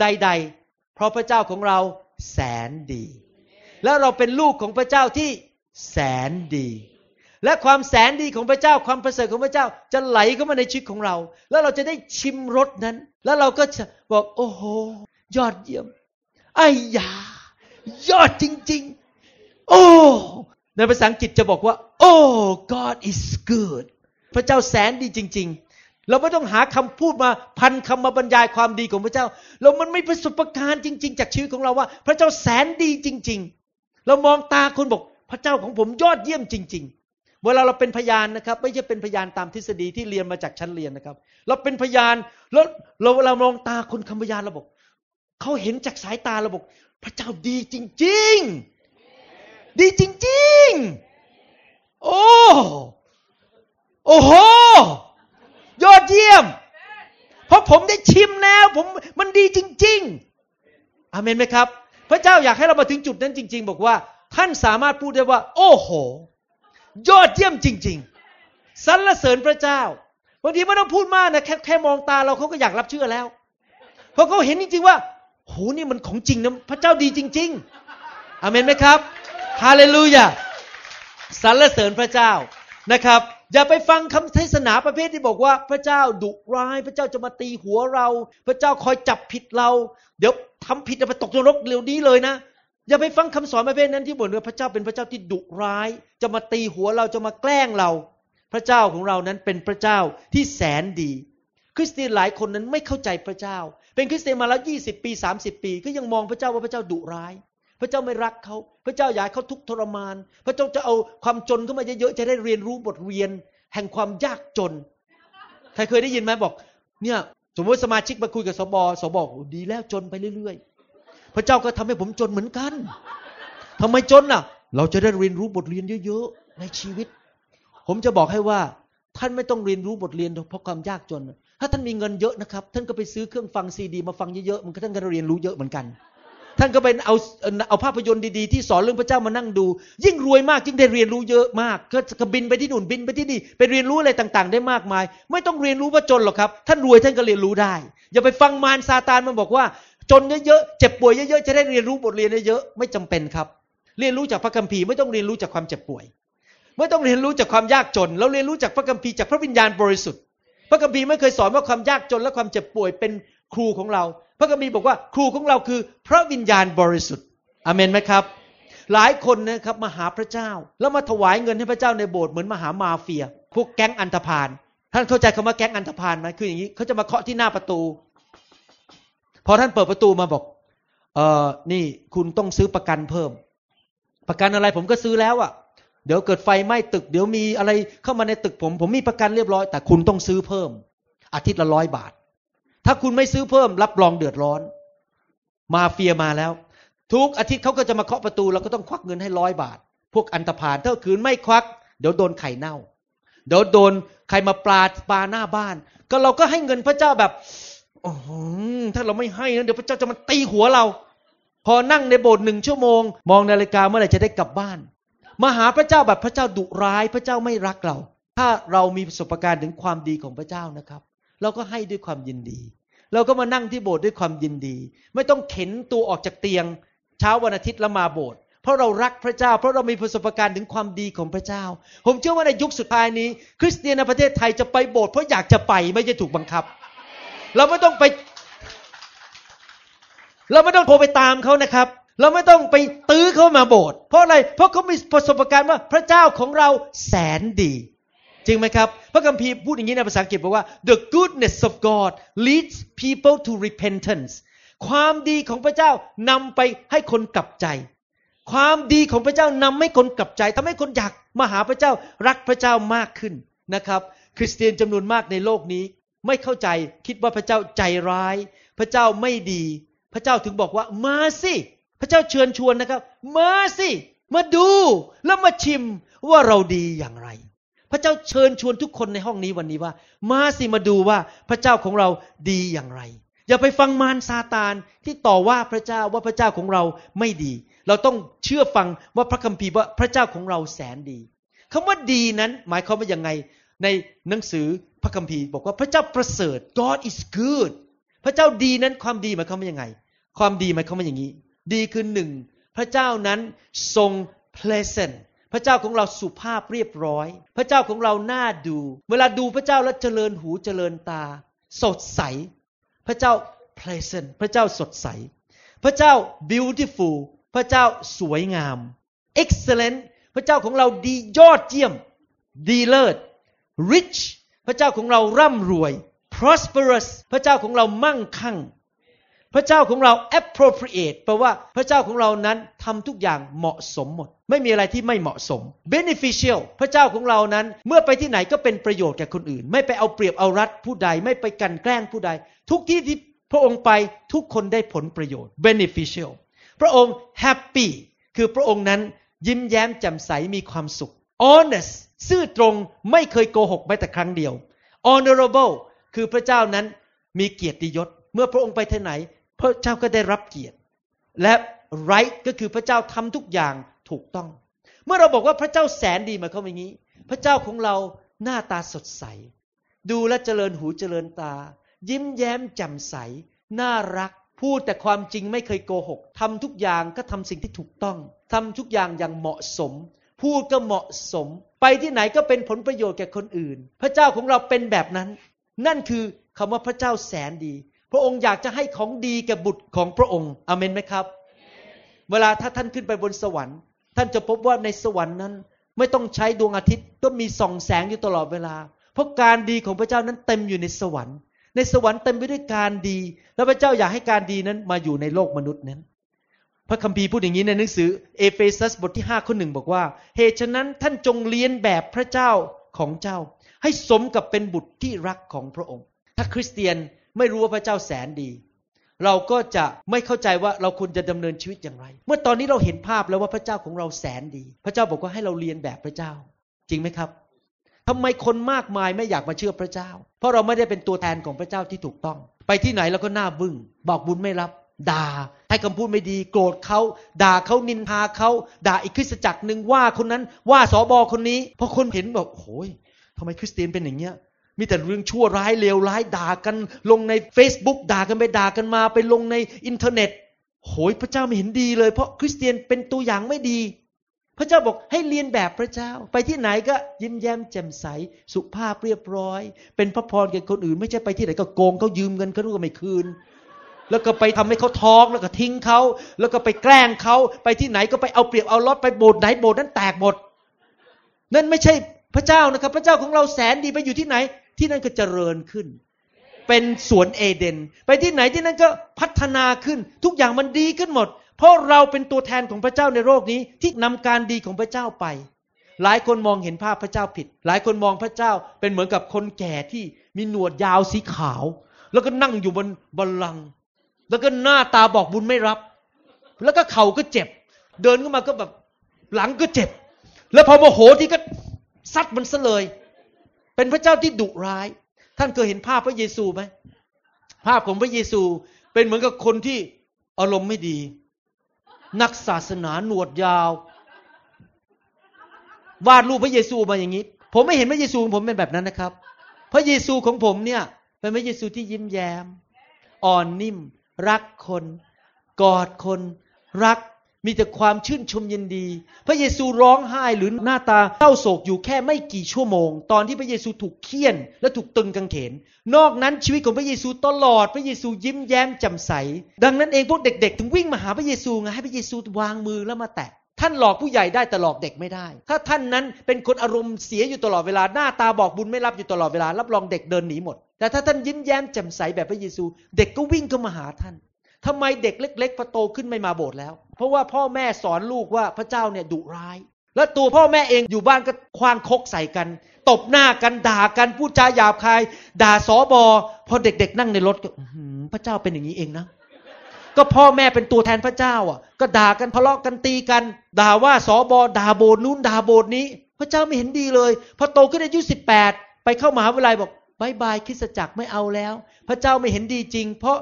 ใด ๆ เพราะพระเจ้าของเราแสนดี และเราเป็นลูกของพระเจ้าที่แสนดี และความแสนดีของพระเจ้าความประเสริฐของพระเจ้าจะไหลเข้ามาในชีวิตของเรา แล้วเราจะได้ชิมรสนั้น แล้วเราก็จะบอกโอ้โห ยอดเยี่ยมไอ้ยายอดจริง ๆ โอ้ในภาษาอังกฤษจะบอกว่า โอ้ God is good พระเจ้าแสนดีจริง ๆ เราไม่ต้องหาคำพูดมาพันคำมาบรรยายความดีของพระเจ้า เรามันไม่ประสบการณ์จริง ๆ จากชีวิตของเราว่า พระเจ้าแสนดีจริง ๆ เรามองตาคนบอกพระเจ้าของผมยอดเยี่ยมจริง ๆ เวลาเราเป็นพยานนะครับไม่ใช่เป็นพยานตามทฤษฎีที่เรียนมาจากชั้นเรียนนะครับ เราเป็นพยานแล้วเราเวลามองตาคนคำพยานเราบอกเขาเห็นจากสายตาเราบอกพระเจ้าดีจริง ๆ ดีจริง ๆ โอ้โอ้โหยอดเยี่ยม เพราะผมได้ชิมแล้ว ผมมันดีจริง ๆอเมนไหมครับ พระเจ้าอยากให้เรามาถึงจุดนั้นจริง ๆ บอกว่า ท่านสามารถพูดได้ว่า โอ้โห ยอดเยี่ยมจริง ๆสรรเสริญพระเจ้าบางทีไม่ต้องพูดมากนะแค่แค่มองตาเราเขาก็อยากรับเชื่อแล้วเพราะเขาเห็นจริง ๆ ว่าโหนี่มันของจริงนะพระเจ้าดีจริง ๆอเมนไหมครับฮาเลลูยาสรรเสริญพระเจ้านะครับ อย่าไปฟังคำเทศนาประเภทที่บอกว่า พระเจ้าดุร้าย พระเจ้าจะมาตีหัวเรา พระเจ้าคอยจับผิดเรา เดี๋ยวทำผิดจะไปตกนรกเร็วนี้เลยนะ อย่าไปฟังคำสอนประเภทนั้นที่บอกว่าพระเจ้าเป็นพระเจ้าที่ดุร้าย จะมาตีหัวเราจะมาแกล้งเรา พระเจ้าของเรานั้นเป็นพระเจ้าที่แสนดี คริสเตียนหลายคนนั้นไม่เข้าใจพระเจ้า เป็นคริสเตียนมาแล้วยี่สิบปีสามสิบปี ก็ยังมองพระเจ้าว่าพระเจ้าดุร้าย พระเจ้าไม่รักเขา พระเจ้าอยากเขาทุกทรมาน พระเจ้าจะเอาความจนเข้ามาเยอะๆจะได้เรียนรู้บทเรียน แห่งความยากจนใครเคยได้ยินไหมบอก เนี่ยสมมติสมาชิกมาคุยกับสบสบอกดีแล้วจนไปเรื่อยๆ พระเจ้าก็ทำให้ผมจนเหมือนกันทำไมจนน่ะ เราจะได้เรียนรู้บทเรียนเยอะๆในชีวิต ผมจะบอกให้ว่า ท่านไม่ต้องเรียนรู้บทเรียนเพราะความยากจน ถ้าท่านมีเงินเยอะนะครับ ท่านก็ไปซื้อเครื่องฟังซีดี มาฟังเยอะๆมันก็ท่านก็เรียนรู้เยอะเหมือนกัน ท่านก็เป็นเอาเอาภาพยนตร์ดีๆที่สอนเรื่องพระเจ้ามานั่งดู ยิ่งรวยมากยิ่งได้เรียนรู้เยอะมากก็บินไปที่นู่นบินไปที่นี่ไปเรียนรู้อะไรต่างๆ ได้มากมาย ไม่ต้องเรียนรู้ว่าจนหรอกครับ ท่านรวยท่านก็เรียนรู้ได้ อย่าไปฟังมารซาตานมันบอกว่า จนเยอะๆ เจ็บป่วยเยอะๆ จะได้เรียนรู้บทเรียนเยอะๆ ไม่จำเป็นครับ เรียนรู้จากพระคัมภีร์ไม่ต้องเรียนรู้จากความเจ็บป่วย ไม่ต้องเรียนรู้จากความยากจน เราเรียนรู้จากพระคัมภีร์จากพระวิญญาณบริสุทธิ์ พระคัมภีร์ไม่เคยสอนว่าความยากจนและความเจ็บป่วยเป็นครูของเรา พระคัมภีร์บอกว่าครูของเราคือพระวิญญาณบริสุทธิ์อเมนไหมครับ หลายคนนะครับมาหาพระเจ้า แล้วมาถวายเงินให้พระเจ้าในโบสถ์เหมือนมาหามาเฟีย พวกแก๊งอันธพาลท่านเข้าใจคำว่าแก๊งอันธพาลไหมคืออย่างนี้เขาจะมาเคาะที่หน้าประตู พอท่านเปิดประตูมาบอก เออนี่คุณต้องซื้อประกันเพิ่ม ประกันอะไรผมก็ซื้อแล้วอะ่ะ เดี๋ยวเกิดไฟไหม้ตึก เดี๋ยวมีอะไรเข้ามาในตึกผม ผมมีประกันเรียบร้อย แต่คุณต้องซื้อเพิ่ม อาทิตย์ละร้อยบาท ถ้าคุณไม่ซื้อเพิ่ม รับรองเดือดร้อน มาเฟียมาแล้ว ทุกอาทิตย์เขาก็จะมาเคาะประตูเราก็ต้องควักเงินให้ร้อยบาท พวกอันตรพานถ้าคืนไม่ควัก เดี๋ยวโดนไข่เน่า เดี๋ยวโดนใครมาปลาปลาหน้าบ้าน ก็เราก็ให้เงินพระเจ้าแบบ อถ้าเราไม่ให้นะเดี๋ยวพระเจ้าจะมาตีหัวเรา พอนั่งในโบสถ์หนึ่งชั่วโมง มองนาฬิกาเมื่อไหร่จะได้กลับบ้านมาหาพระเจ้าแบบพระเจ้าดุร้ายพระเจ้าไม่รักเรา ถ้าเรามีประสบการณ์ถึงความดีของพระเจ้านะครับ เราก็ให้ด้วยความยินดี เราก็มานั่งที่โบสถ์ด้วยความยินดี ไม่ต้องเข็นตัวออกจากเตียง เช้าวันอาทิตย์และมาโบสถ์เพราะเรารักพระเจ้า เพราะเรามีประสบการณ์ถึงความดีของพระเจ้า ผมเชื่อว่าในยุคสุดท้ายนี้ คริสเตียนในประเทศไทยจะไปโบสถ์เพราะอยากจะไปไม่ใช่ถูกบังคับ เราไม่ต้องไป เราไม่ต้องโทรไปตามเขานะครับ เราไม่ต้องไปตื้อเขามาโบสถ์เพราะอะไร เพราะเขามีประสบการณ์ว่าพระเจ้าของเราแสนดี จริงไหมครับ พระคัมภีร์พูดอย่างนี้ในภาษาอังกฤษบอกว่า the goodness of God leads people to repentance ความดีของพระเจ้านำไปให้คนกลับใจ ความดีของพระเจ้านำให้คนกลับใจทำให้คนอยากมาหาพระเจ้ารักพระเจ้ามากขึ้นนะครับ คริสเตียนจำนวนมากในโลกนี้ ไม่เข้าใจคิดว่าพระเจ้าใจร้าย พระเจ้าไม่ดี พระเจ้าถึงบอกว่ามาสิพระเจ้าเชิญชวนนะครับ มาสิมาดูแล้วมาชิมว่าเราดีอย่างไร พระเจ้าเชิญชวนทุกคนในห้องนี้วันนี้ว่า มาสิมาดูว่าพระเจ้าของเราดีอย่างไร อย่าไปฟังมารซาตานที่ต่อว่าพระเจ้าว่าพระเจ้าของเราไม่ดี เราต้องเชื่อฟังว่าพระคัมภีร์ว่าพระเจ้าของเราแสนดีคำว่าดีนั้นหมายความว่ายังไงในหนังสือ ระคัมภีร์บอกว่าพระเจ้าประเสริฐ God is good พระเจ้าดีนั้นความดีหมายความว่ายังไง ความดีหมายความว่าอย่างนี้ ดีคือหนึ่งพระเจ้านั้นทรง pleasant พระเจ้าของเราสุภาพเรียบร้อย พระเจ้าของเราน่าดู เวลาดูพระเจ้าแล้วเจริญหูเจริญตา สดใส พระเจ้า pleasant พระเจ้าสดใส พระเจ้า beautiful พระเจ้าสวยงาม excellent พระเจ้าของเราดียอดเยี่ยม ดีเลิศ rich พระเจ้าของเราร่ำรวย prosperous พระเจ้าของเรามั่งคั่ง พระเจ้าของเรา appropriate แปลว่าพระเจ้าของเรานั้นทำทุกอย่างเหมาะสมหมด ไม่มีอะไรที่ไม่เหมาะสม beneficial พระเจ้าของเรานั้นเมื่อไปที่ไหนก็เป็นประโยชน์แก่คนอื่น ไม่ไปเอาเปรียบเอารัดผู้ใด ไม่ไปกันแกล้งผู้ใด ทุกที่ที่พระองค์ไปทุกคนได้ผลประโยชน์ beneficial พระองค์ happy คือพระองค์นั้นยิ้มแย้มแจ่มใสมีความสุข honest ซื่อตรงไม่เคยโกหกแม้แต่ครั้งเดียว honorable คือพระเจ้านั้นมีเกียรติยศ เมื่อพระองค์ไปที่ไหน พระเจ้าก็ได้รับเกียรติ และ right ก็คือพระเจ้าทำทุกอย่างถูกต้อง เมื่อเราบอกว่าพระเจ้าแสนดีมาเขาอย่างนี้ พระเจ้าของเราหน้าตาสดใส ดูและเจริญหูเจริญตา ยิ้มแย้มแจ่มใส น่ารัก พูดแต่ความจริงไม่เคยโกหกทำทุกอย่างก็ทำสิ่งที่ถูกต้องทำทุกอย่างอย่างเหมาะสม พูดก็เหมาะสม ไปที่ไหนก็เป็นผลประโยชน์แก่คนอื่น พระเจ้าของเราเป็นแบบนั้น นั่นคือคำว่าพระเจ้าแสนดี พระองค์อยากจะให้ของดีแก่บุตรของพระองค์อเมนไหมครับ เวลาถ้าท่านขึ้นไปบนสวรรค์ ท่านจะพบว่าในสวรรค์นั้น ไม่ต้องใช้ดวงอาทิตย์ก็มีส่องแสงอยู่ตลอดเวลา เพราะการดีของพระเจ้านั้นเต็มอยู่ในสวรรค์ ในสวรรค์เต็มไปด้วยการดี แล้วพระเจ้าอยากให้การดีนั้นมาอยู่ในโลกมนุษย์นั้น พระคัมภีร์พูดอย่างนี้ในหนังสือ เอเฟซัสบทที่5ข้อหนึ่งบอกว่า เหตุฉะนั้นท่านจงเลียนแบบพระเจ้าของเจ้า ให้สมกับเป็นบุตรที่รักของพระองค์ ถ้าคริสเตียนไม่รู้ว่าพระเจ้าแสนดี เราก็จะไม่เข้าใจว่าเราควรจะดำเนินชีวิตอย่างไร เมื่อตอนนี้เราเห็นภาพแล้วว่าพระเจ้าของเราแสนดี พระเจ้าบอกว่าให้เราเรียนแบบพระเจ้า จริงไหมครับทำไมคนมากมายไม่อยากมาเชื่อพระเจ้า เพราะเราไม่ได้เป็นตัวแทนของพระเจ้าที่ถูกต้อง ไปที่ไหนเราก็หน้าบึง้งบอกบุญไม่รับ ด่าให้คำพูดไม่ดี โกรธเขาด่าเขานินทาเขาด่าอีกคริสตจักรหนึ่งว่าคนนั้นว่าสอบอคนนี้พอคนเห็นบอกโอ้ยทำไมคริสเตียนเป็นอย่างเงี้ยมีแต่เรื่องชั่วร้ายเลวร้ายด่ากันลงใน Facebook ด่ากันไปด่ากันมาไปลงในอินเทอร์เน็ตโหยพระเจ้าไม่เห็นดีเลย เพราะคริสเตียนเป็นตัวอย่างไม่ดี พระเจ้าบอกให้เรียนแบบพระเจ้า ไปที่ไหนก็ยิ้มแย้มแจ่มใสสุภาพเรียบร้อย เป็นพระพรแก่คนอื่น ไม่ใช่ไปที่ไหนก็โกงเขายืมเงินเขาก็ไม่คืน แล้วก็ไปทำให้เขาท้องแล้วก็ทิ้งเขา แล้วก็ไปแกล้งเขาไปที่ไหนก็ไปเอาเปรียบเอาลดไปโบสถ์ไหนโบสถ์นั้นแตกหมด นั่นไม่ใช่พระเจ้านะครับ พระเจ้าของเราแสนดีไปอยู่ที่ไหน ที่นั่นก็เจริญขึ้น เป็นสวนเอเดน ไปที่ไหนที่นั่นก็พัฒนาขึ้น ทุกอย่างมันดีขึ้นหมด เพราะเราเป็นตัวแทนของพระเจ้าในโลกนี้ที่นำการดีของพระเจ้าไป หลายคนมองเห็นภาพพระเจ้าผิด หลายคนมองพระเจ้าเป็นเหมือนกับคนแก่ที่มีหนวดยาวสีขาว แล้วก็นั่งอยู่บนบัลลังก์ แล้วก็หน้าตาบอกบุญไม่รับ แล้วก็เข่าก็เจ็บ เดินเข้ามาก็แบบหลังก็เจ็บ แล้วพอโมโหที่ก็ซัดมันซะเลย เป็นพระเจ้าที่ดุร้าย ท่านเคยเห็นภาพพระเยซูไหมภาพของพระเยซูเป็นเหมือนกับคนที่อารมณ์ไม่ดี นักศาสนาหนวดยาว วาดรูปพระเยซูมาอย่างนี้ ผมไม่เห็นพระเยซูของผมเป็นแบบนั้นนะครับ พระเยซูของผมเนี่ยเป็นพระเยซูที่ยิ้มแย้ม อ่อนนิ่ม รักคน กอดคน รักมีแต่ความชื่นชมยินดี พระเยซูร้องไห้หรือหน้าตาเศร้าโศกอยู่แค่ไม่กี่ชั่วโมง ตอนที่พระเยซูถูกเคี่ยน และถูกตึงกางเขน นอกนั้นชีวิตของพระเยซูตลอด พระเยซูยิ้มแย้มแจ่มใส ดังนั้นเองพวกเด็ก ๆ ถึงวิ่งมาหาพระเยซูไงให้พระเยซูวางมือแล้วมาแตะ ท่านหลอกผู้ใหญ่ได้แต่หลอกเด็กไม่ได้ ถ้าท่านนั้นเป็นคนอารมณ์เสียอยู่ตลอดเวลาหน้าตาบอกบุญไม่รับอยู่ตลอดเวลารับรองเด็กเดินหนีหมด แต่ถ้าท่านยิ้มแย้มแจ่มใสแบบพระเยซู เด็กก็วิ่งเข้ามาหาท่านทำไมเด็กเล็กๆพอโตขึ้นไม่มาโบสถ์แล้ว เพราะว่าพ่อแม่สอนลูกว่าพระเจ้าเนี่ยดุร้าย แล้วตัวพ่อแม่เองอยู่บ้านก็คว้างคกใส่กัน ตบหน้ากันด่ากันพูดจาหยาบคาย ด่าสอบอพอเด็ก ๆ นั่งในรถก็พระเจ้าเป็นอย่างนี้เองนะ ก็พ่อแม่เป็นตัวแทนพระเจ้าอะ ก็ด่ากันทะเลาะกันตีกัน ด่าว่าสอบอด่าโบสนู้นด่าโบสนี้ พระเจ้าไม่เห็นดีเลยพอโตขึ้นอายุสิบแปดไปเข้ามหาวิทยาลัยบอกบายบายคริสจักรไม่เอาแล้ว พระเจ้าไม่เห็นดีจริง เพราะ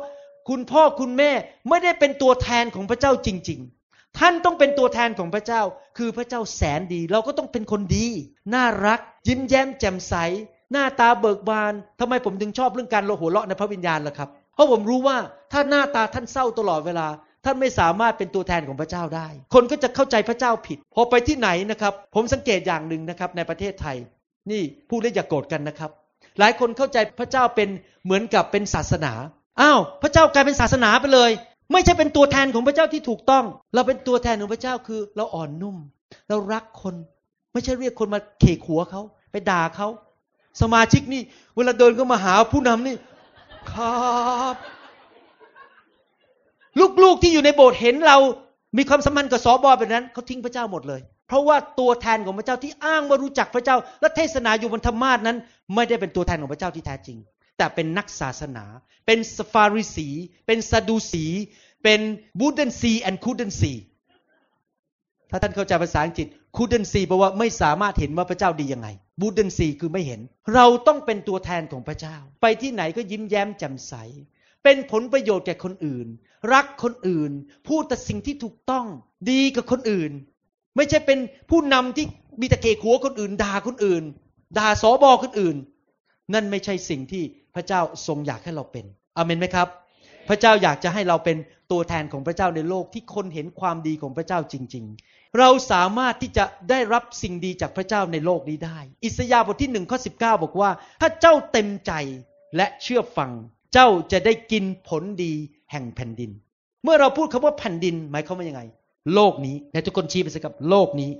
คุณพ่อคุณแม่ไม่ได้เป็นตัวแทนของพระเจ้าจริง ๆ ท่านต้องเป็นตัวแทนของพระเจ้า คือพระเจ้าแสนดี เราก็ต้องเป็นคนดี น่ารัก ยิ้มแย้มแจ่มใส หน้าตาเบิกบานทำไมผมถึงชอบเรื่องการโลหัวเราะในพระวิญญาณล่ะครับ เพราะผมรู้ว่าถ้าหน้าตาท่านเศร้าตลอดเวลา ท่านไม่สามารถเป็นตัวแทนของพระเจ้าได้ คนก็จะเข้าใจพระเจ้าผิด พอไปที่ไหนนะครับ ผมสังเกตอย่างหนึ่งนะครับในประเทศไทย นี่พูดแล้วอย่ากโกรธกันนะครับ หลายคนเข้าใจพระเจ้าเป็นเหมือนกับเป็นศาสนาอ้าวพระเจ้ากลายเป็นศาสนาไปเลย ไม่ใช่เป็นตัวแทนของพระเจ้าที่ถูกต้อง เราเป็นตัวแทนของพระเจ้าคือ เราอ่อนนุ่ม เรารักคน ไม่ใช่เรียกคนมาเขกหัวเขาไปด่าเขาสมาชิกนี่ เวลาเดินก็มาหาผู้นำนี่ ครับ ลูกๆที่อยู่ในโบสถ์เห็นเรามีความสัมพันธ์กับสอบอแบบนั้นเขาทิ้งพระเจ้าหมดเลย เพราะว่าตัวแทนของพระเจ้าที่อ้างว่ารู้จักพระเจ้า และเทศนาอยู่บนธรรมาสนั้น ไม่ได้เป็นตัวแทนของพระเจ้าที่แท้จริง แต่เป็นนักศาสนา เป็นสฟาริสี เป็นซาดูสี เป็นบูดเดนซีแอนคูดเดนซีถ้าท่านเข้าใจภาษาอังกฤษ คูดเดนซีแปลว่าไม่สามารถเห็นว่าพระเจ้าดียังไงบูดเดนซีคือไม่เห็น เราต้องเป็นตัวแทนของพระเจ้า ไปที่ไหนก็ยิ้มแย้มแจ่มใส เป็นผลประโยชน์แก่คนอื่น รักคนอื่น พูดแต่สิ่งที่ถูกต้องดีกับคนอื่น ไม่ใช่เป็นผู้นำที่มีตะเกียหัวคนอื่นด่าคนอื่นด่าสอบอคนอื่น นั่นไม่ใช่สิ่งที่พระเจ้าทรงอยากให้เราเป็นอเมนไหมครับ พระเจ้าอยากจะให้เราเป็นตัวแทนของพระเจ้าในโลกที่คนเห็นความดีของพระเจ้าจริง เราสามารถที่จะได้รับสิ่งดีจากพระเจ้าในโลกนี้ได้ อิสยาห์บทที่หนึ่งข้อสิบบอกว่า ถ้าเจ้าเต็มใจและเชื่อฟัง เจ้าจะได้กินผลดีแห่งแผ่นดิน เมื่อเราพูดคำว่าแผ่นดิน หมายความว่ายังไง โลกนี้ในทุกคนชี้ไปสิครับโลกนี้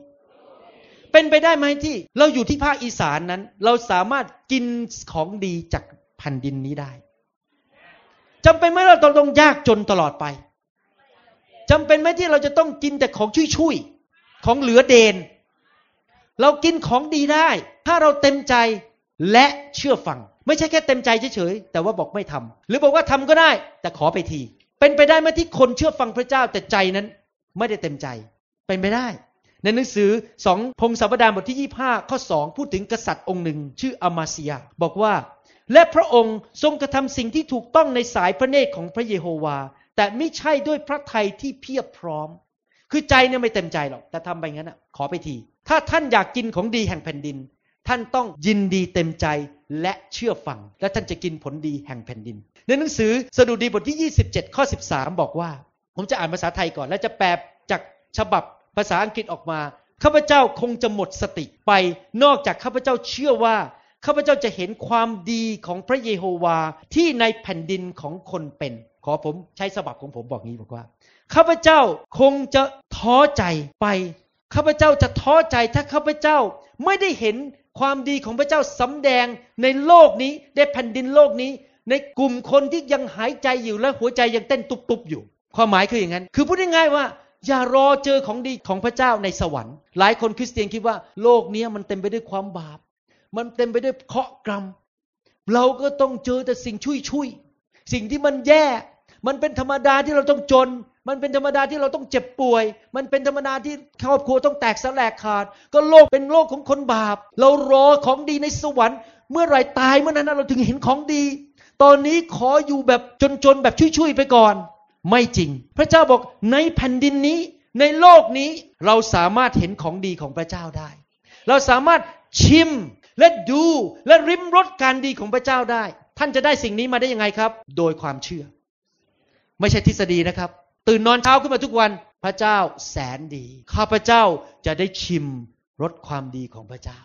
เป็นไปได้ไหมที่เราอยู่ที่ภาคอีสานนั้น เราสามารถกินของดีจากแผ่นดินนี้ได้จำเป็นไหมเราต้องยากจนตลอดไปจำเป็นไหมที่เราจะต้องกินแต่ของชุย ของเหลือเดน เรากินของดีได้ ถ้าเราเต็มใจและเชื่อฟัง ไม่ใช่แค่เต็มใจเฉยๆแต่ว่าบอกไม่ทำหรือบอกว่าทำก็ได้ แต่ขอไปที เป็นไปได้ไหมที่คนเชื่อฟังพระเจ้าแต่ใจนั้น ไม่ได้เต็มใจ เป็นไปได้ ในหนังสือสองพงศาวดารบทที่ 25 ข้อ 2 พูดถึงกษัตริย์องค์หนึ่ง ชื่ออามาเซีย บอกว่า และพระองค์ทรงกระทำสิ่งที่ถูกต้องในสายพระเนตรของพระเยโฮวา แต่ไม่ใช่ด้วยพระทัยที่เพียบพร้อม คือใจเนี่ยไม่เต็มใจหรอก แต่ทำไปงั้นอะขอไปที ถ้าท่านอยากกินของดีแห่งแผ่นดิน ท่านต้องยินดีเต็มใจและเชื่อฟัง และท่านจะกินผลดีแห่งแผ่นดิน ในหนังสือสดุดีบทที่ 27 ข้อ 13 บอกว่า ผมจะอ่านภาษาไทยก่อน แล้วจะแปลจากฉบับภาษาอังกฤษออกมาข้าพเจ้าคงจะหมดสติไปนอกจากข้าพเจ้าเชื่อว่าข้าพเจ้าจะเห็นความดีของพระเยโฮวาที่ในแผ่นดินของคนเป็น ขอผมใช้สบับของผมบอกงี้บอกว่าข้าพเจ้าคงจะท้อใจไป ข้าพเจ้าจะท้อใจถ้าข้าพเจ้าไม่ได้เห็นความดีของพระเจ้าสำแดงในโลกนี้ในแผ่นดินโลกนี้ ในกลุ่มคนที่ยังหายใจอยู่และหัวใจยังเต้นตุบๆอยู่ ความหมายคืออย่างนั้น คือพูดง่ายๆว่า อย่ารอเจอของดีของพระเจ้าในสวรรค์ หลายคนคริสเตียนคิดว่าโลกนี้มันเต็มไปด้วยความบาป มันเต็มไปด้วยเคราะห์กรรม เราก็ต้องเจอแต่สิ่งชุยชุยสิ่งที่มันแย่ มันเป็นธรรมดาที่เราต้องจน มันเป็นธรรมดาที่เราต้องเจ็บป่วย มันเป็นธรรมดาที่ครอบครัวต้องแตกสลายขาด ก็โลกเป็นโลกของคนบาป เรารอของดีในสวรรค์ เมื่อไรตายเมื่อนั้นเราถึงเห็นของดี ตอนนี้ขออยู่แบบจนๆแบบชุยๆไปก่อน ไม่จริง พระเจ้าบอกในแผ่นดินนี้ ในโลกนี้เราสามารถเห็นของดีของพระเจ้าได้ เราสามารถชิมและดูและริมรสการดีของพระเจ้าได้ ท่านจะได้สิ่งนี้มาได้ยังไงครับ โดยความเชื่อ ไม่ใช่ทฤษฎีนะครับ ตื่นนอนเช้าขึ้นมาทุกวัน พระเจ้าแสนดี ข้าพเจ้าจะได้ชิมรสความดีของพระเจ้า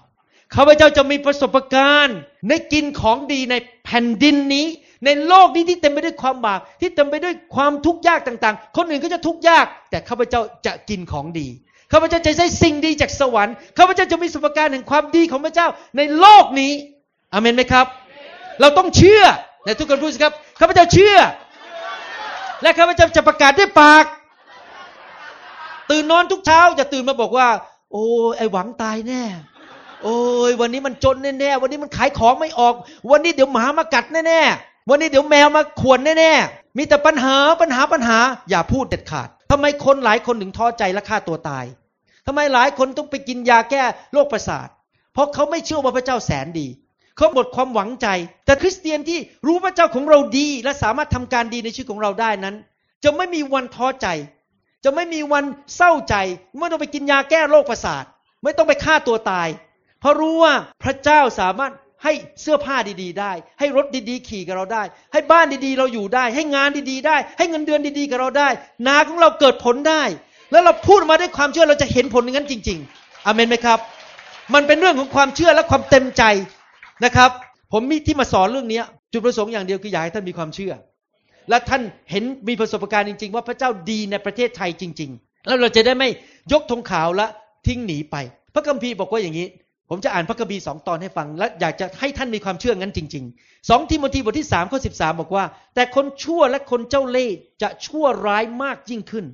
ข้าพเจ้าจะมีประสบการณ์ในกินของดีในแผ่นดินนี้ ในโลกนี้ที่เต็มไปด้วยความบาปที่เต็มไปด้วยความทุกข์ยากต่างๆ คนอื่นก็จะทุกข์ยาก แต่ข้าพเจ้าจะกินของดีข้าพเจ้าจะได้สิ่งดีจากสวรรค์ข้าพเจ้าจะมีสุภการแห่งความดีของพระเจ้าในโลกนี้อเมนไหมครับ เราต้องเชื่อในทุกคนพูดสิครับข้าพเจ้าเชื่อ และข้าพเจ้าจะประกาศด้วยปาก ตื่นนอนทุกเช้าจะตื่นมาบอกว่า โอ้ไอหวังตายแน่ โอ้ยวันนี้มันจนแน่ๆวันนี้มันขายของไม่ออก วันนี้เดี๋ยวหมามากัดแน่ๆวันนี้เดี๋ยวแมวมาข่วนแน่ๆมีแต่ปัญหาปัญหาปัญหา อย่าพูดเด็ดขาดทำไมคนหลายคนถึงท้อใจและฆ่าตัวตายทำไมหลายคนต้องไปกินยาแก้โรคประสาท เพราะเขาไม่เชื่อว่าพระเจ้าแสนดี เขาหมดความหวังใจ แต่คริสเตียนที่รู้พระเจ้าของเราดี และสามารถทำการดีในชีวิตของเราได้นั้น จะไม่มีวันท้อใจ จะไม่มีวันเศร้าใจ ไม่ต้องไปกินยาแก้โรคประสาท ไม่ต้องไปฆ่าตัวตาย เพราะรู้ว่าพระเจ้าสามารถให้เสื้อผ้าดีๆ ได้ ให้รถดีๆ ขี่กับเราได้ ให้บ้านดีๆ เราอยู่ได้ ให้งานดีๆ ได้ ให้เงินเดือนดีๆ กับเราได้ นาของเราเกิดผลได้ แล้วเราพูดมาด้วยความเชื่อเราจะเห็นผลอย่างนั้นจริง ๆ อเมนไหมครับ มันเป็นเรื่องของความเชื่อและความเต็มใจ นะครับ ผมมีที่มาสอนเรื่องนี้จุดประสงค์อย่างเดียวคืออยากให้ท่านมีความเชื่อ และท่านเห็นมีประสบการณ์จริง ๆ ว่าพระเจ้าดีในประเทศไทยจริง ๆ แล้วเราจะได้ไม่ยกธงขาวและทิ้งหนีไป พระคัมภีร์บอกว่าอย่างนี้ ผมจะอ่านพระคัมภีร์สองตอนให้ฟัง และอยากจะให้ท่านมีความเชื่องั้นจริงๆสองทิโมธีบทที่สามข้อสิบสาบอกว่า แต่คนชั่วและคนเจ้าเล่ห์จะชั่วร้ายมากยิ่งขึ้น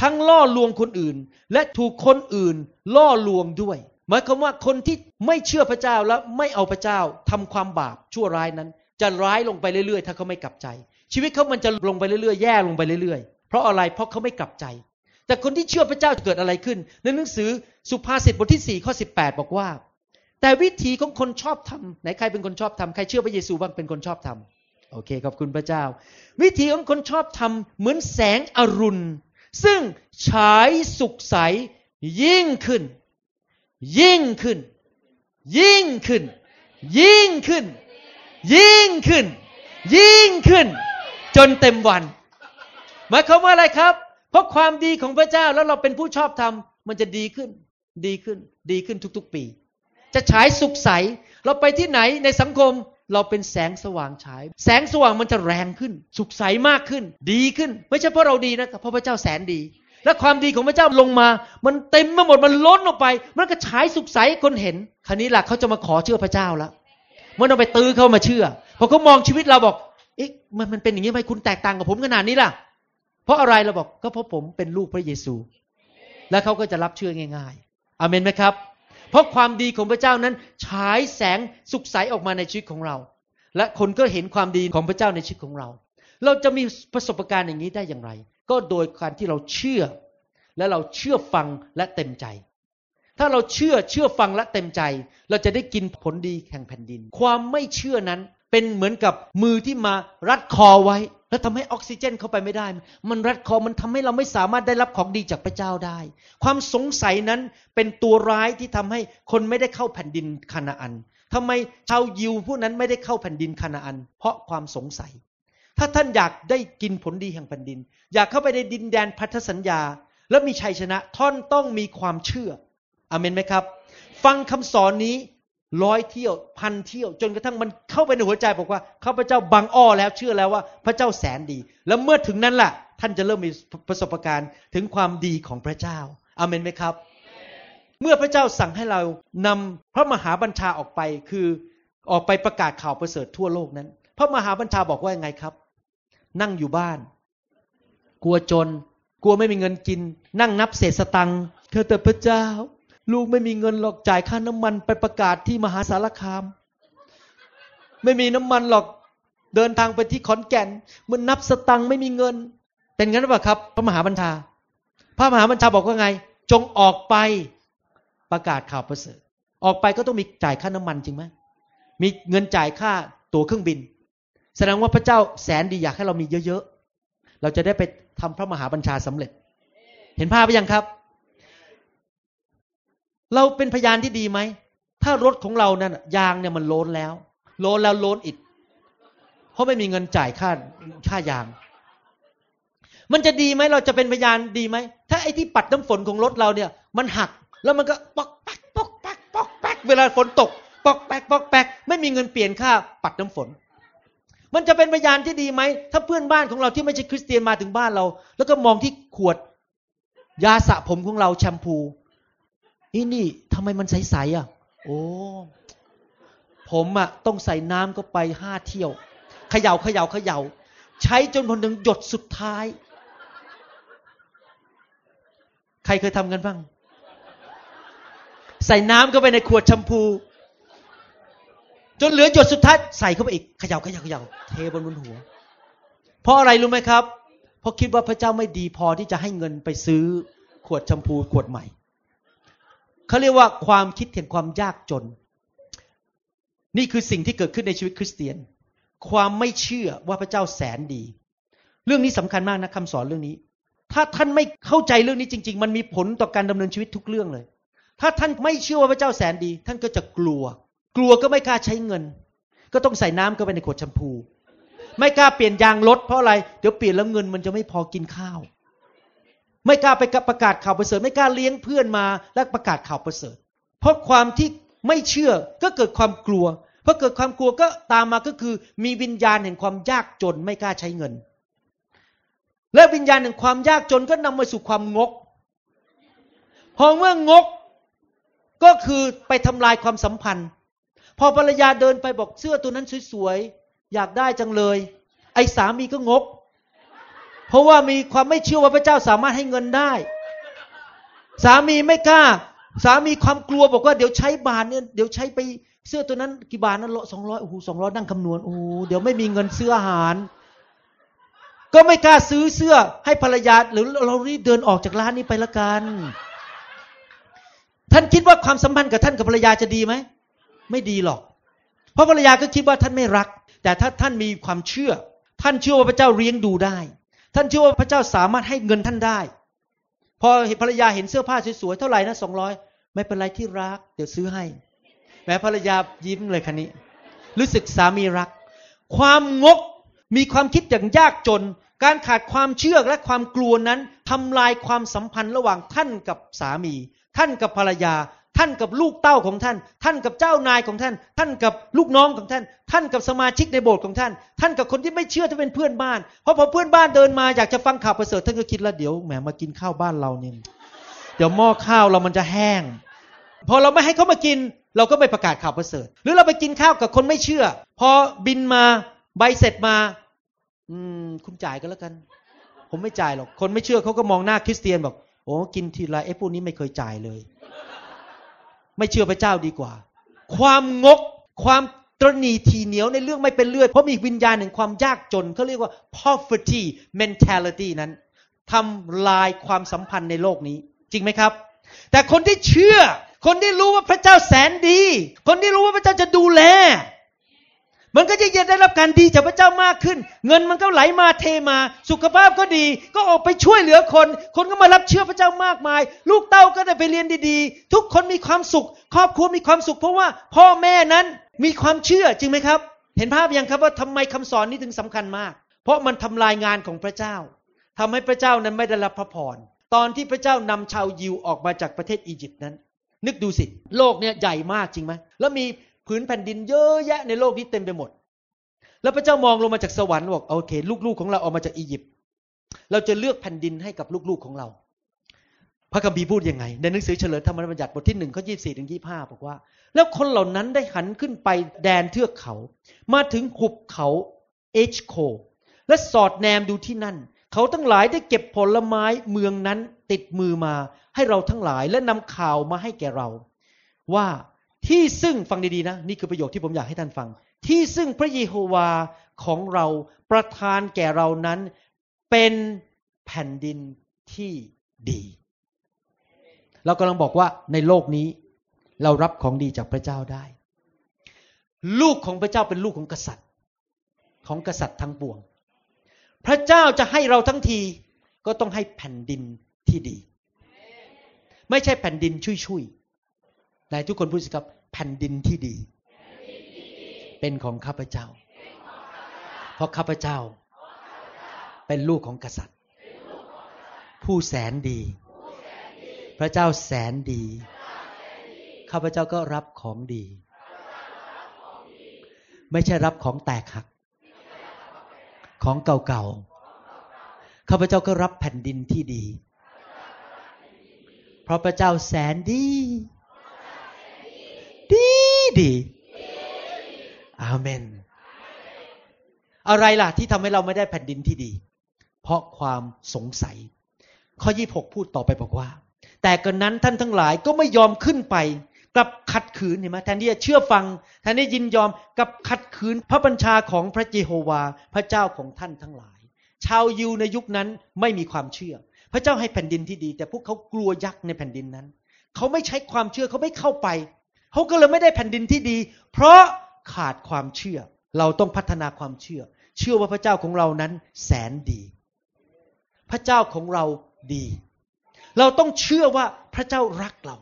ทั้งล่อลวงคนอื่นและถูกคนอื่น ล่อลวงด้วย หมายความว่าคนที่ไม่เชื่อพระเจ้าและไม่เอาพระเจ้าทำความบาปชั่วร้ายนั้น จะร้ายลงไปเรื่อยๆ ถ้าเขาไม่กลับใจ ชีวิตเขามันจะลงไปเรื่อยๆ แย่ลงไปเรื่อยๆ เพราะอะไรเพราะเขาไม่กลับใจ แต่คนที่เชื่อพระเจ้าเกิดอะไรขึ้น ในหนังสือสุภาษิตบทที่4ข้อ18บอกว่า แต่วิธีของคนชอบทำไหนใครเป็นคนชอบทำใครเชื่อพระเยซูบ้างเป็นคนชอบทำโอเคขอบคุณพระเจ้า วิธีของคนชอบทำเหมือนแสงอรุณ ซึ่งฉายสุกใสยิ่งขึ้น ยิ่งขึ้น ยิ่งขึ้น ยิ่งขึ้น ยิ่งขึ้น ยิ่งขึ้น จนเต็มวัน หมายความว่าอะไรครับ เพราะความดีของพระเจ้าแล้วเราเป็นผู้ชอบธรรมมันจะดีขึ้น ดีขึ้น ดีขึ้นทุกๆปี จะฉายสุกใส เราไปที่ไหนในสังคมเราเป็นแสงสว่างฉาย แสงสว่างมันจะแรงขึ้น สุกใสมากขึ้น ดีขึ้น ไม่ใช่เพราะเราดีนะครับเพราะพระเจ้าแสนดี และความดีของพระเจ้าลงมา มันเต็มมาหมดมันล้นออกไป มันก็ฉายสุกใสคนเห็นคราวนี้ล่ะเขาจะมาขอเชื่อพระเจ้าแล้วมันต้องไปตื้อเขามาเชื่อพอเขามองชีวิตเราบอกเอ๊ะมันมันเป็นอย่างนี้ไหมคุณแตกต่างกับผมขนาดนี้ล่ะ เพราะอะไรเราบอกก็เพราะผมเป็นลูกพระเยซู และเขาก็จะรับเชื่อง่าย ๆอเมนไหมครับ เพราะความดีของพระเจ้านั้นฉายแสงสุขใสออกมาในชีวิตของเรา และคนก็เห็นความดีของพระเจ้าในชีวิตของเรา เราจะมีประสบการณ์อย่างนี้ได้อย่างไร ก็โดยการที่เราเชื่อ และเราเชื่อฟังและเต็มใจ ถ้าเราเชื่อเชื่อฟังและเต็มใจ เราจะได้กินผลดีแห่งแผ่นดิน ความไม่เชื่อนั้นเป็นเหมือนกับมือที่มารัดคอไว้ แล้วทำให้ออกซิเจนเข้าไปไม่ได้ มันรัดคอมันทำให้เราไม่สามารถได้รับของดีจากพระเจ้าได้ ความสงสัยนั้นเป็นตัวร้ายที่ทำให้คนไม่ได้เข้าแผ่นดินคานาอันทำไมชาวยิวผู้นั้นไม่ได้เข้าแผ่นดินคานาอัน เพราะความสงสัย ถ้าท่านอยากได้กินผลดีแห่งแผ่นดิน อยากเข้าไปในดินแดนพันธสัญญา และมีชัยชนะท่านต้องมีความเชื่ออเมนไหมครับ ฟังคำสอนนี้ร้อยเที่ยวพันเที่ยว จนกระทั่งมันเข้าไปในหัวใจบอกว่าข้าพเจ้าบังอ้อแล้วเชื่อแล้วว่าพระเจ้าแสนดี แล้วเมื่อถึงนั้นแหละท่านจะเริ่มมีประสบการณ์ถึงความดีของพระเจ้าอเมนไหมครับ เมื่อพระเจ้าสั่งให้เรานำพระมหาบัญชาออกไปคือออกไปประกาศข่าวประเสริฐทั่วโลกนั้น พระมหาบัญชาบอกว่ายังไงครับ นั่งอยู่บ้าน กลัวจน กลัวไม่มีเงินกิน นั่งนับเศษสตังค์เธอแต่พระเจ้า ลูกไม่มีเงินหรอกจ่ายค่าน้ำมันไปประกาศที่มหาสารคาม ไม่มีน้ำมันหรอกเดินทางไปที่ขอนแก่น มันนับสตังค์ไม่มีเงิน เป็นงั้นหรือเปล่าครับ พระมหาบัญชา พระมหาบัญชาบอกว่าไง จงออกไปประกาศข่าวประเสริฐออกไปก็ต้องมีจ่ายค่าน้ำมันจริงไหมมีเงินจ่ายค่าตั๋วเครื่องบิน แสดงว่าพระเจ้าแสนดีอยากให้เรามีเยอะๆ เราจะได้ไปทำพระมหาบัญชาสำเร็จ เห็นภาพไปยังครับ เราเป็นพยานที่ดีไหม ถ้ารถของเรานั่นยางเนี่ยมันโลนแล้ว โลนแล้วโลนอีก เพราะไม่มีเงินจ่ายค่าค่ายาง มันจะดีไหมเราจะเป็นพยานดีไหม ถ้าไอ้ที่ปัดน้ำฝนของรถเราเนี่ย มันหักแล้วมันก็ปอกแป๊กปอกแป๊กปอกแป๊กเวลาฝนตกปอกแป๊กปอกแป๊กไม่มีเงินเปลี่ยนค่าปัดน้ำฝน มันจะเป็นพยานที่ดีไหม ถ้าเพื่อนบ้านของเราที่ไม่ใช่คริสเตียนมาถึงบ้านเรา แล้วก็มองที่ขวด ยาสระผมของเราแชมพูนี่นี่ทำไมมันใสๆอะ โอ้ผมอะต้องใส่น้ำก็ไปห้าเที่ยวเขยา่าเขยา่าเขยา่า ใช้จนพอถึงหยดสุดท้าย ใครเคยทำกันบ้าง ใส่น้ำเข้าไปในขวดแชมพู จนเหลือหยดสุดท้ายใส่เข้าไปอีกเขย่าเขย่าเขย่าเทบนบนหัว เพราะอะไรรู้ไหมครับ เพราะคิดว่าพระเจ้าไม่ดีพอที่จะให้เงินไปซื้อขวดแชมพูขวดใหม่เขาเรียกว่าความคิดเห็นความยากจน นี่คือสิ่งที่เกิดขึ้นในชีวิตคริสเตียน ความไม่เชื่อว่าพระเจ้าแสนดี เรื่องนี้สำคัญมากนะคำสอนเรื่องนี้ ถ้าท่านไม่เข้าใจเรื่องนี้จริง ๆ มันมีผลต่อการดำเนินชีวิตทุกเรื่องเลย ถ้าท่านไม่เชื่อว่าพระเจ้าแสนดี ท่านก็จะกลัว กลัวก็ไม่กล้าใช้เงิน ก็ต้องใส่น้ำเข้าไปในขวดแชมพู ไม่กล้าเปลี่ยนยางรถเพราะอะไร เดี๋ยวเปลี่ยนแล้วเงินมันจะไม่พอกินข้าว ไม่กล้าไปประกาศข่าวประเสริฐ ไม่กล้าเลี้ยงเพื่อนมาและประกาศข่าวประเสริฐ เพราะความที่ไม่เชื่อก็เกิดความกลัวพอเกิดความกลัวก็ตามมาก็คือ มีวิญญาณแห่งความยากจนไม่กล้าใช้เงิน และวิญญาณแห่งความยากจนก็นำมาสู่ความงก พอเมื่องกก็คือไปทำลายความสัมพันธ์ พอภรรยาเดินไปบอกเสื้อตัวนั้นสวยๆ อยากได้จังเลย ไอ้สามีก็งก เพราะว่ามีความไม่เชื่อว่าพระเจ้าสามารถให้เงินได้ สามีไม่กล้า สามีความกลัวบอกว่าเดี๋ยวใช้บาทเนี่ยเดี๋ยวใช้ไปเสื้อตัวนั้นกี่บาทนั้นสองร้อยโอ้โหสองร้อยนั่งคำนวณโอ้เดี๋ยวไม่มีเงินซื้ออาหาร ก็ไม่กล้าซื้อเสื้อให้ภรรยาหรือเรารีบเดินออกจากร้านนี้ไปละกัน ท่านคิดว่าความสัมพันธ์กับท่านกับภรรยาจะดีไหม ไม่ดีหรอก เพราะภรรยาก็คิดว่าท่านไม่รัก แต่ถ้าท่านมีความเชื่อ ท่านเชื่อว่าพระเจ้าเลี้ยงดูได้ ท่านเชื่อว่าพระเจ้าสามารถให้เงินท่านได้ พอภรรยาเห็นเสื้อผ้าสวยๆเท่าไหร่นะสองร้อยไม่เป็นไรที่รัก เดี๋ยวซื้อให้ แม้ภรรยายิ้มเลยคันนี้ รู้สึกสามีรัก ความงกมีความคิดอย่างยากจน การขาดความเชื่อและความกลัวนั้นทำลายความสัมพันธ์ระหว่างท่านกับสามี ท่านกับภรรยา ท่านกับลูกเต้าของท่าน ท่านกับเจ้านายของท่าน ท่านกับลูกน้องของท่าน ท่านกับสมาชิกในโบสถ์ของท่าน ท่านกับคนที่ไม่เชื่อที่เป็นเพื่อนบ้าน เพราะพอเพื่อนบ้านเดินมาอยากจะฟังข่าวประเสริฐท่านก็คิดแล้วเดี๋ยวแหมมากินข้าวบ้านเราเนี่ยเดี๋ยวหม้อข้าวเรามันจะแห้ง พอเราไม่ให้เขามากิน เราก็ไม่ประกาศข่าวประเสริฐ หรือเราไปกินข้าวกับคนไม่เชื่อ พอบินมาใบเสร็จมา อืม คุณจ่ายก็แล้วกัน ผมไม่จ่ายหรอกคนไม่เชื่อเขาก็มองหน้าคริสเตียนบอกโอ้กินทีไรไอ้พวกนี้ไม่เคยจ่ายเลย ไม่เชื่อพระเจ้าดีกว่า ความงก ความตรณีทีเหนียวในเรื่องไม่เป็นเลือดเพราะมีวิญญาณแห่งความยากจนเขาเรียกว่า poverty mentality นั้นทำลายความสัมพันธ์ในโลกนี้ จริงไหมครับ แต่คนที่เชื่อ คนที่รู้ว่าพระเจ้าแสนดี คนที่รู้ว่าพระเจ้าจะดูแล มันก็จะได้รับการดีจากพระเจ้ามากขึ้น เงินมันก็ไหลมาเทมา สุขภาพก็ดี ก็ออกไปช่วยเหลือคน คนก็มารับเชื่อพระเจ้ามากมาย ลูกเต้าก็ได้ไปเรียนดีๆ ทุกคนมีความสุข ครอบครัวมีความสุข เพราะว่าพ่อแม่นั้นมีความเชื่อจริงไหมครับ เห็นภาพยังครับว่าทำไมคำสอนนี้ถึงสำคัญมาก เพราะมันทำลายงานของพระเจ้าทำให้พระเจ้านั้นไม่ได้รับพระพรตอนที่พระเจ้านำชาวยิวออกมาจากประเทศอียิปต์นั้น นึกดูสิ โลกเนี่ยใหญ่มากจริงไหมแล้วมี ผืนแผ่นดินเยอะแยะในโลกนี้เต็มไปหมด แล้วพระเจ้ามองลงมาจากสวรรค์บอกโอเค ลูกๆของเราออกมาจากอียิปต์เราจะเลือกแผ่นดินให้กับลูกๆของเรา พระคัมภีร์พูดยังไง ในหนังสือเฉลิมธรรมบัญญัติบทที่หนึ่งข้อยี่สี่ถึงยี่ห้าบอกว่า แล้วคนเหล่านั้นได้หันขึ้นไปแดนเทือกเขา มาถึงหุบเขาเอชโค และสอดแนมดูที่นั่น เขาทั้งหลายได้เก็บผลไม้เมืองนั้นติดมือมาให้เราทั้งหลายและนำข่าวมาให้แก่เรา ว่า ที่ซึ่งฟังดีๆนะ นี่คือประโยคที่ผมอยากให้ท่านฟัง ที่ซึ่งพระเยโฮวาของเราประทานแก่เรานั้นเป็นแผ่นดินที่ดี เรากำลังบอกว่าในโลกนี้เรารับของดีจากพระเจ้าได้ ลูกของพระเจ้าเป็นลูกของกษัตริย์ ของกษัตริย์ทั้งปวง พระเจ้าจะให้เราทั้งทีก็ต้องให้แผ่นดินที่ดี ไม่ใช่แผ่นดินชุยๆนายทุกคนพูดสิครับ แผ่นดินที่ดี เป็นของข้าพเจ้า เพราะข้าพเจ้า เป็นลูกของกษัตริย์ ผู้แสนดี พระเจ้าแสนดี ข้าพเจ้าก็รับของดี ไม่ใช่รับของแตกหัก ของเก่าๆ ข้าพเจ้าก็รับแผ่นดินที่ดี เพราะพระเจ้าแสนดี ดีอาเมน อะไรล่ะที่ทำให้เราไม่ได้แผ่นดินที่ดี เพราะความสงสัย ข้อยี่หกพูดต่อไปบอกว่า แต่กนนั้นท่านทั้งหลายก็ไม่ยอมขึ้นไปกลับขัดขืนเห็นไหมแทนที่จะเชื่อฟังแทนที่ยินยอมกับขัดขืนพระบัญชาของพระเยโฮวา พระเจ้าของท่านทั้งหลาย ชาวยิวในยุคนั้นไม่มีความเชื่อ พระเจ้าให้แผ่นดินที่ดี แต่พวกเขากลัวยักษ์ในแผ่นดินนั้น เขาไม่ใช้ความเชื่อเขาไม่เข้าไป เขาก็เลยไม่ได้แผ่นดินที่ดี เพราะขาดความเชื่อ เราต้องพัฒนาความเชื่อ เชื่อว่าพระเจ้าของเรานั้นแสนดี พระเจ้าของเราดี เราต้องเชื่อว่าพระเจ้ารักเรา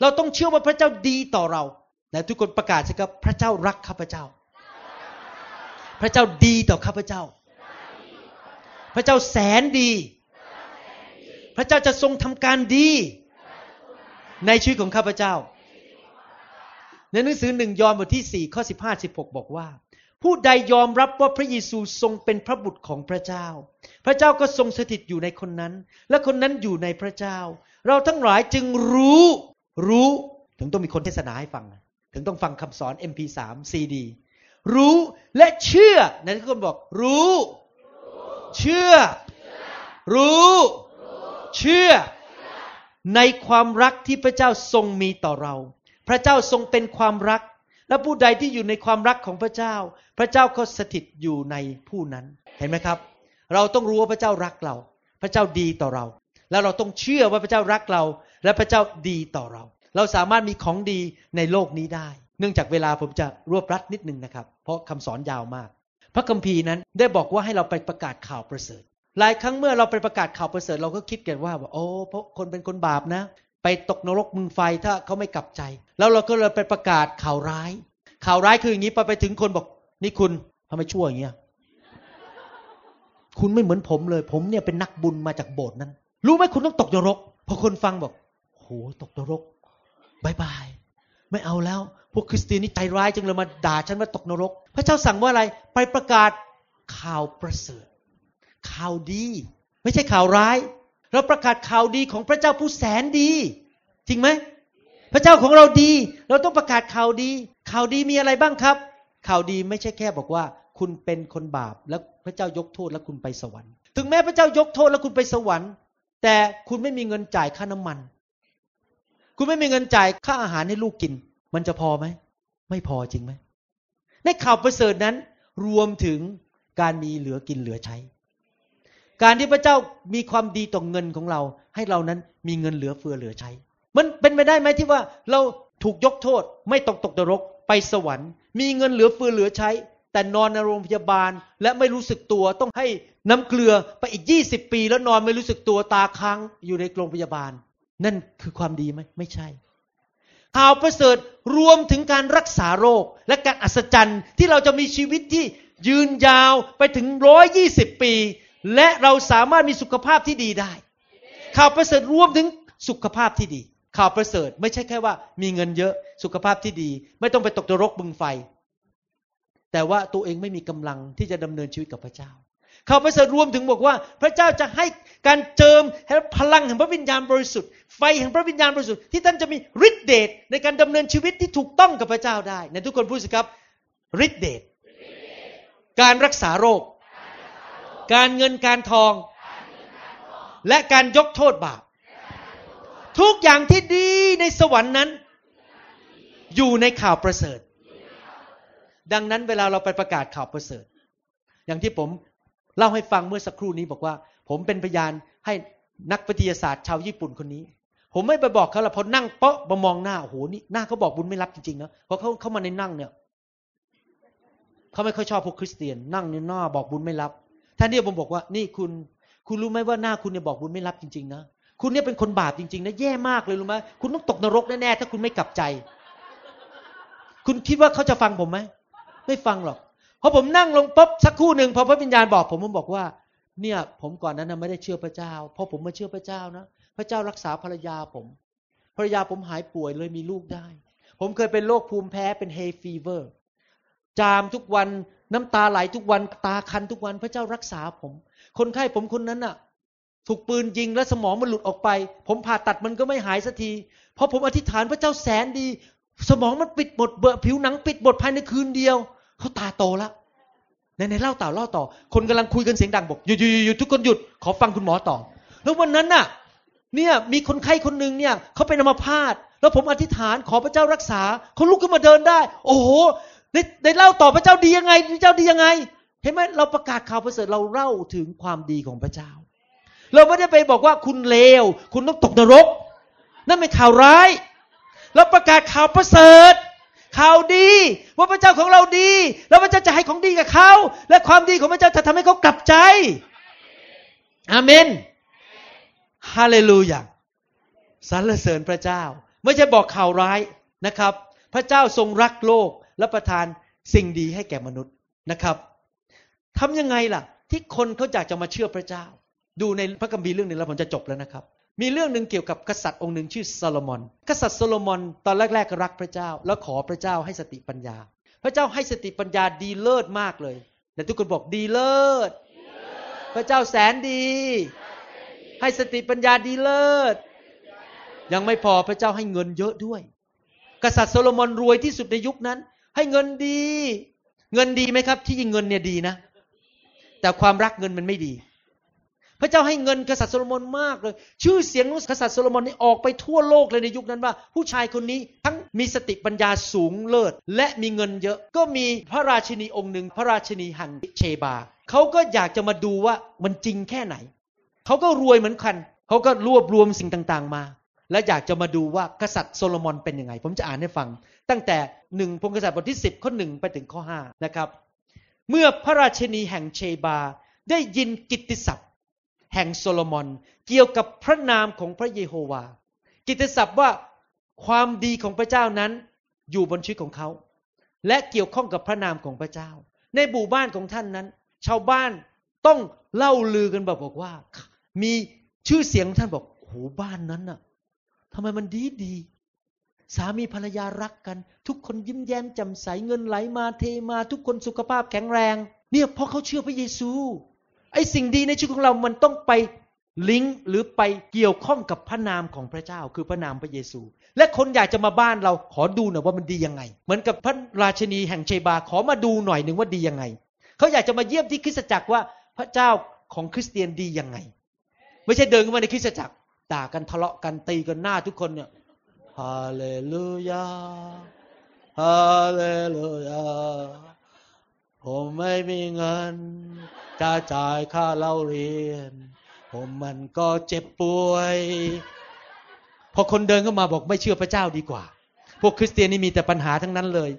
เราต้องเชื่อว่าพระเจ้าดีต่อเรานะทุกคนประกาศสิครับพระเจ้ารักข้าพเจ้า พระเจ้าดีต่อข้าพเจ้า พระเจ้าแสนดี พระเจ้าจะทรงทำการดี ในชีวิตของข้าพเจ้า ในหนังสือหนึ่งยอห์นบทที่สี่ข้อสิบห้าสิบหกบอกว่า ผู้ใดยอมรับว่าพระเยซูทรงเป็นพระบุตรของพระเจ้า พระเจ้าก็ทรงสถิตอยู่ในคนนั้น และคนนั้นอยู่ในพระเจ้า เราทั้งหลายจึงรู้รู้ถึงต้องมีคนเทศนาให้ฟัง ถึงต้องฟังคำสอน MP3 CD รู้และเชื่อนั่นทุกคนบอก รู้ เชื่อ รู้ เชื่อ ในความรักที่พระเจ้าทรงมีต่อเรา พระเจ้าทรงเป็นความรัก และผู้ใดที่อยู่ในความรักของพระเจ้า พระเจ้าก็สถิตอยู่ในผู้นั้น เห็นไหมครับ เราต้องรู้ว่าพระเจ้ารักเรา พระเจ้าดีต่อเรา แล้วเราต้องเชื่อว่าพระเจ้ารักเรา และพระเจ้าดีต่อเรา เราสามารถมีของดีในโลกนี้ได้ เนื่องจากเวลาผมจะรวบรัดนิดนึงนะครับ เพราะคำสอนยาวมาก พระคัมภีร์นั้นได้บอกว่าให้เราไปประกาศข่าวประเสริฐหลายครั้งเมื่อเราไปประกาศข่าวประเสริฐเราก็คิดกันว่า โอ้เพราะคนเป็นคนบาปนะ ไปตกนรกมึงไฟถ้าเขาไม่กลับใจ แล้วเราก็เลยไปประกาศข่าวร้าย ข่าวร้ายคืออย่างนี้ไปไปถึงคนบอก นี่คุณทำไมชั่วอย่างเงี้ยคุณไม่เหมือนผมเลย ผมเนี่ยเป็นนักบุญมาจากโบสถ์นั้น รู้ไหมคุณต้องตกนรกพอคนฟังบอกโหตกนรกบายบาย ไม่เอาแล้ว พวกคริสเตียนนี่ใจร้ายจังเลยมาด่าฉันว่าตกนรก พระเจ้าสั่งว่าอะไรไปประกาศข่าวประเสริฐข่าวดี ไม่ใช่ข่าวร้าย เราประกาศข่าวดีของพระเจ้าผู้แสนดี จริงไหม พระเจ้าของเราดี เราต้องประกาศข่าวดี ข่าวดีมีอะไรบ้างครับ ข่าวดีไม่ใช่แค่บอกว่า คุณเป็นคนบาปแล้วพระเจ้ายกโทษแล้วคุณไปสวรรค์ ถึงแม้พระเจ้ายกโทษแล้วคุณไปสวรรค์ แต่คุณไม่มีเงินจ่ายค่าน้ำมัน คุณไม่มีเงินจ่ายค่าอาหารให้ลูกกิน มันจะพอไหม ไม่พอจริงไหม ในข่าวประเสริฐนั้น รวมถึงการมีเหลือกินเหลือใช้ การที่พระเจ้ามีความดีต่อเงินของเรา ให้เรานั้นมีเงินเหลือเฟือเหลือใช้ มันเป็นไปได้ไหมที่ว่าเราถูกยกโทษ ไม่ตกตกนรกไปสวรรค์ มีเงินเหลือเฟือเหลือใช้ แต่นอนในโรงพยาบาลและไม่รู้สึกตัวต้องให้น้ำเกลือไปอีกยี่สิบปี แล้วนอนไม่รู้สึกตัวตาค้างอยู่ในโรงพยาบาล นั่นคือความดีไหมไม่ใช่ข่าวประเสริฐรวมถึงการรักษาโรคและการอัศจรรย์ที่เราจะมีชีวิตที่ยืนยาวไปถึงร้อยยี่สิบปี และเราสามารถมีสุขภาพที่ดีได้ ข่าวประเสริฐรวมถึงสุขภาพที่ดี ข่าวประเสริฐไม่ใช่แค่ว่ามีเงินเยอะสุขภาพที่ดี ไม่ต้องไปตกนรกบึงไฟ แต่ว่าตัวเองไม่มีกำลังที่จะดำเนินชีวิตกับพระเจ้า ข่าวประเสริฐรวมถึงบอกว่า พระเจ้าจะให้การเจิมให้พลังแห่งพระวิญญาณบริสุทธิ์ไฟแห่งพระวิญญาณบริสุทธิ์ที่ท่านจะมีฤทธิเดชในการดำเนินชีวิตที่ถูกต้องกับพระเจ้าได้ในทุกคนพูดสิครับฤทธิเดชการรักษาโรค การเงินการทอง และการยกโทษบาป ทุกอย่างที่ดีในสวรรค์นั้น อยู่ในข่าวประเสริฐ ดังนั้นเวลาเราไปประกาศข่าวประเสริฐ อย่างที่ผมเล่าให้ฟังเมื่อสักครู่นี้บอกว่า ผมเป็นพยานให้นักวิทยาศาสตร์ชาวญี่ปุ่นคนนี้ ผมไม่ไปบอกเขาละพอนั่งเปาะมามองหน้าโอ้โหนี่หน้าเขาบอกบุญไม่รับจริงๆนะเพราะเขาเข้ามาในนั่งเนี่ยเขาไม่ค่อยชอบพวกคริสเตียน นั่งในหน้าบอกบุญไม่รับ ท่านนี่ผมบอกว่า นี่คุณ คุณรู้ไหมว่าหน้าคุณเนี่ยบอกบุญไม่รับจริงๆนะคุณเนี่ยเป็นคนบาปจริงๆนะแย่มากเลยรู้ไหมคุณต้องตกนรกแน่ๆถ้าคุณไม่กลับใจ คุณคิดว่าเขาจะฟังผมไหมไม่ฟังหรอกพอผมนั่งลงปุ๊บสักครู่หนึ่งพอพระวิญญาณบอก ผมผมบอกว่า เนี่ย ผมก่อนนั้นนะไม่ได้เชื่อพระเจ้าพอผมมาเชื่อพระเจ้านะพระเจ้ารักษาภรรยาผมภรรยาผมหายป่วยเลยมีลูกได้ ผมเคยเป็นโรคภูมิแพ้เป็นเฮฟีเวอร์ จามทุกวัน น้ำตาไหลทุกวันตาคันทุกวันพระเจ้ารักษาผม คนไข้ผมคนนั้นน่ะ ถูกปืนยิงและสมองมันหลุดออกไป ผมผ่าตัดมันก็ไม่หายสักที เพอผมอธิษฐานพระเจ้าแสนดี สมองมันปิดหมดเบอผิวหนังปิดหมดภายในคืนเดียวเขาตาโตแล้วในในเล่าต่อเล่าต่อ คนกำลังคุยกันเสียงดังบอกหยุดหยุดหยุดทุกคนหยุดขอฟังคุณหมอต่อ แล้ววันนั้นน่ะ เนี่ยมีคนไข้คนหนึ่งเนี่ยเขาเป็นอัมพาตแล้วผมอธิษฐานขอพระเจ้ารักษาเขาลุกขึ้นมาเดินได้ โอ้โห ได้ได้เล่าต่อพระเจ้าดียังไงพระเจ้าดียังไง เห็นไหมเราประกาศข่าวประเสริฐเราเล่าถึงความดีของพระเจ้า เราไม่ได้ไปบอกว่าคุณเลว คุณต้องตกนรก นั่นเป็นข่าวร้าย เราประกาศข่าวประเสริฐ ข่าวดี ว่าพระเจ้าของเราดี แล้วพระเจ้าจะให้ของดีกับเขา และความดีของพระเจ้าจะทำให้เขากลับใจอาเมนฮาเลลูยาสรรเสริญพระเจ้า ไม่ใช่บอกข่าวร้ายนะครับ พระเจ้าทรงรักโลก และประทานสิ่งดีให้แก่มนุษย์นะครับทำยังไงล่ะ ที่คนเขาอยากจะมาเชื่อพระเจ้า ดูในพระคัมภีร์เรื่องหนึ่งแล้วผมจะจบแล้วนะครับ มีเรื่องหนึ่งเกี่ยวกับกษัตริย์องค์หนึ่งชื่อโซโลมอน กษัตริย์โซโลมอนตอนแรกๆรักพระเจ้า แล้วขอพระเจ้าให้สติปัญญา พระเจ้าให้สติปัญญาดีเลิศมากเลยแต่ทุกคนบอกดีเลิศ พระเจ้าแสนดี ให้สติปัญญาดีเลิศ ยังไม่พอพระเจ้าให้เงินเยอะด้วย กษัตริย์โซโลมอนรวยที่สุดในยุคนั้น ให้เงินดี เงินดีไหมครับ ที่ยิงเงินเนี่ยดีนะ แต่ความรักเงินมันไม่ดี พระเจ้าให้เงินกษัตริย์โซโลมอนมากเลย ชื่อเสียงของกษัตริย์โซโลมอนนี่ออกไปทั่วโลกเลยในยุคนั้นว่า ผู้ชายคนนี้ทั้งมีสติปัญญาสูงเลิศ และมีเงินเยอะ ก็มีพระราชินีองค์หนึ่งพระราชินีแห่งเชบาเขาก็อยากจะมาดูว่ามันจริงแค่ไหนเขาก็รวยเหมือนกันเขาก็รวบรวมสิ่งต่าง ๆ มา และอยากจะมาดูว่ากษัตริย์โซโลมอนเป็นยังไง ผมจะอ่านให้ฟัง ตั้งแต่หนึ่งพงศษัตริย์บทที่สิบข้อหนึ่งไปถึงข้อห้านะครับ เมื่อพระราชินีแห่งเชบาได้ยินกิตติศัพท์ แห่งโซโลมอน เกี่ยวกับพระนามของพระเยโฮวา กิตติศัพท์ว่าความดีของพระเจ้านั้นอยู่บนชีวิตของเขา และเกี่ยวข้องกับพระนามของพระเจ้า ในหมู่บ้านของท่านนั้น ชาวบ้านต้องเล่าลือกันแบบบอกว่า มีชื่อเสียงของท่านบอกโอ้บ้านนั้นน่ะ ทำไมมันดีดี สามีภรรยารักกัน ทุกคนยิ้มแย้มแจ่มใสเงินไหลมาเทมา ทุกคนสุขภาพแข็งแรง เนี่ยเพราะเขาเชื่อพระเยซู ไอ้สิ่งดีในชีวิตของเรามันต้องไปลิงก์หรือไปเกี่ยวข้องกับพระนามของพระเจ้า คือพระนามพระเยซู และคนอยากจะมาบ้านเราขอดูหน่อยว่ามันดียังไง เหมือนกับพระราชนีแห่งเชบาขอมาดูหน่อยหนึ่งว่าดียังไง เขาอยากจะมาเยี่ยมที่คริสตจักรว่าพระเจ้าของคริสเตียนดียังไง ไม่ใช่เดินเข้ามาในคริสตจักร ด่ากันทะเลาะกันตีกันหน้าทุกคนเนี่ยฮาเลลูยาฮาเลลูยาผมไม่มีเงิน จะจ่ายค่าเล่าเรียน ผมมันก็เจ็บป่วย พอคนเดินเข้ามาบอกไม่เชื่อพระเจ้าดีกว่า พวกคริสเตียนนี่มีแต่ปัญหาทั้งนั้นเลย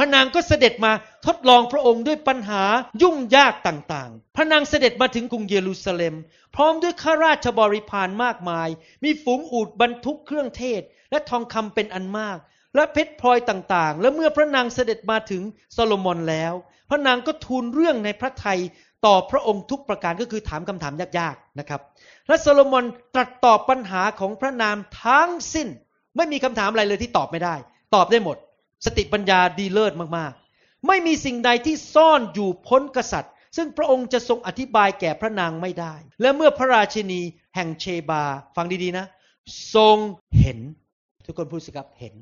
ระนางก็เสด็จมาทดลองพระองค์ด้วยปัญหายุ่งยากต่างๆ พระนางเสด็จมาถึงกรุงเยรูซาเล็ม พร้อมด้วยข้าราชบริพารมากมาย มีฝูงอูดบรรทุกเครื่องเทศ และทองคำเป็นอันมาก และเพชรพลอยต่างๆ และเมื่อพระนางเสด็จมาถึงโซโลมอนแล้ว พระนางก็ทูลเรื่องในพระทัยต่อพระองค์ทุกประการก็คือถามคำถามยากๆนะครับ และโซโลมอนตรัสตอบปัญหาของพระนามทั้งสิ้น ไม่มีคำถามอะไรเลยที่ตอบไม่ได้ ตอบได้หมด สติปัญญาดีเลิศมากๆ ไม่มีสิ่งใดที่ซ่อนอยู่พ้นกษัตริย์ ซึ่งพระองค์จะทรงอธิบายแก่พระนางไม่ได้ และเมื่อพระราชินีแห่งเชบา ฟังดีๆนะ ทรงเห็น ทุกคนพูดสิครับเห็น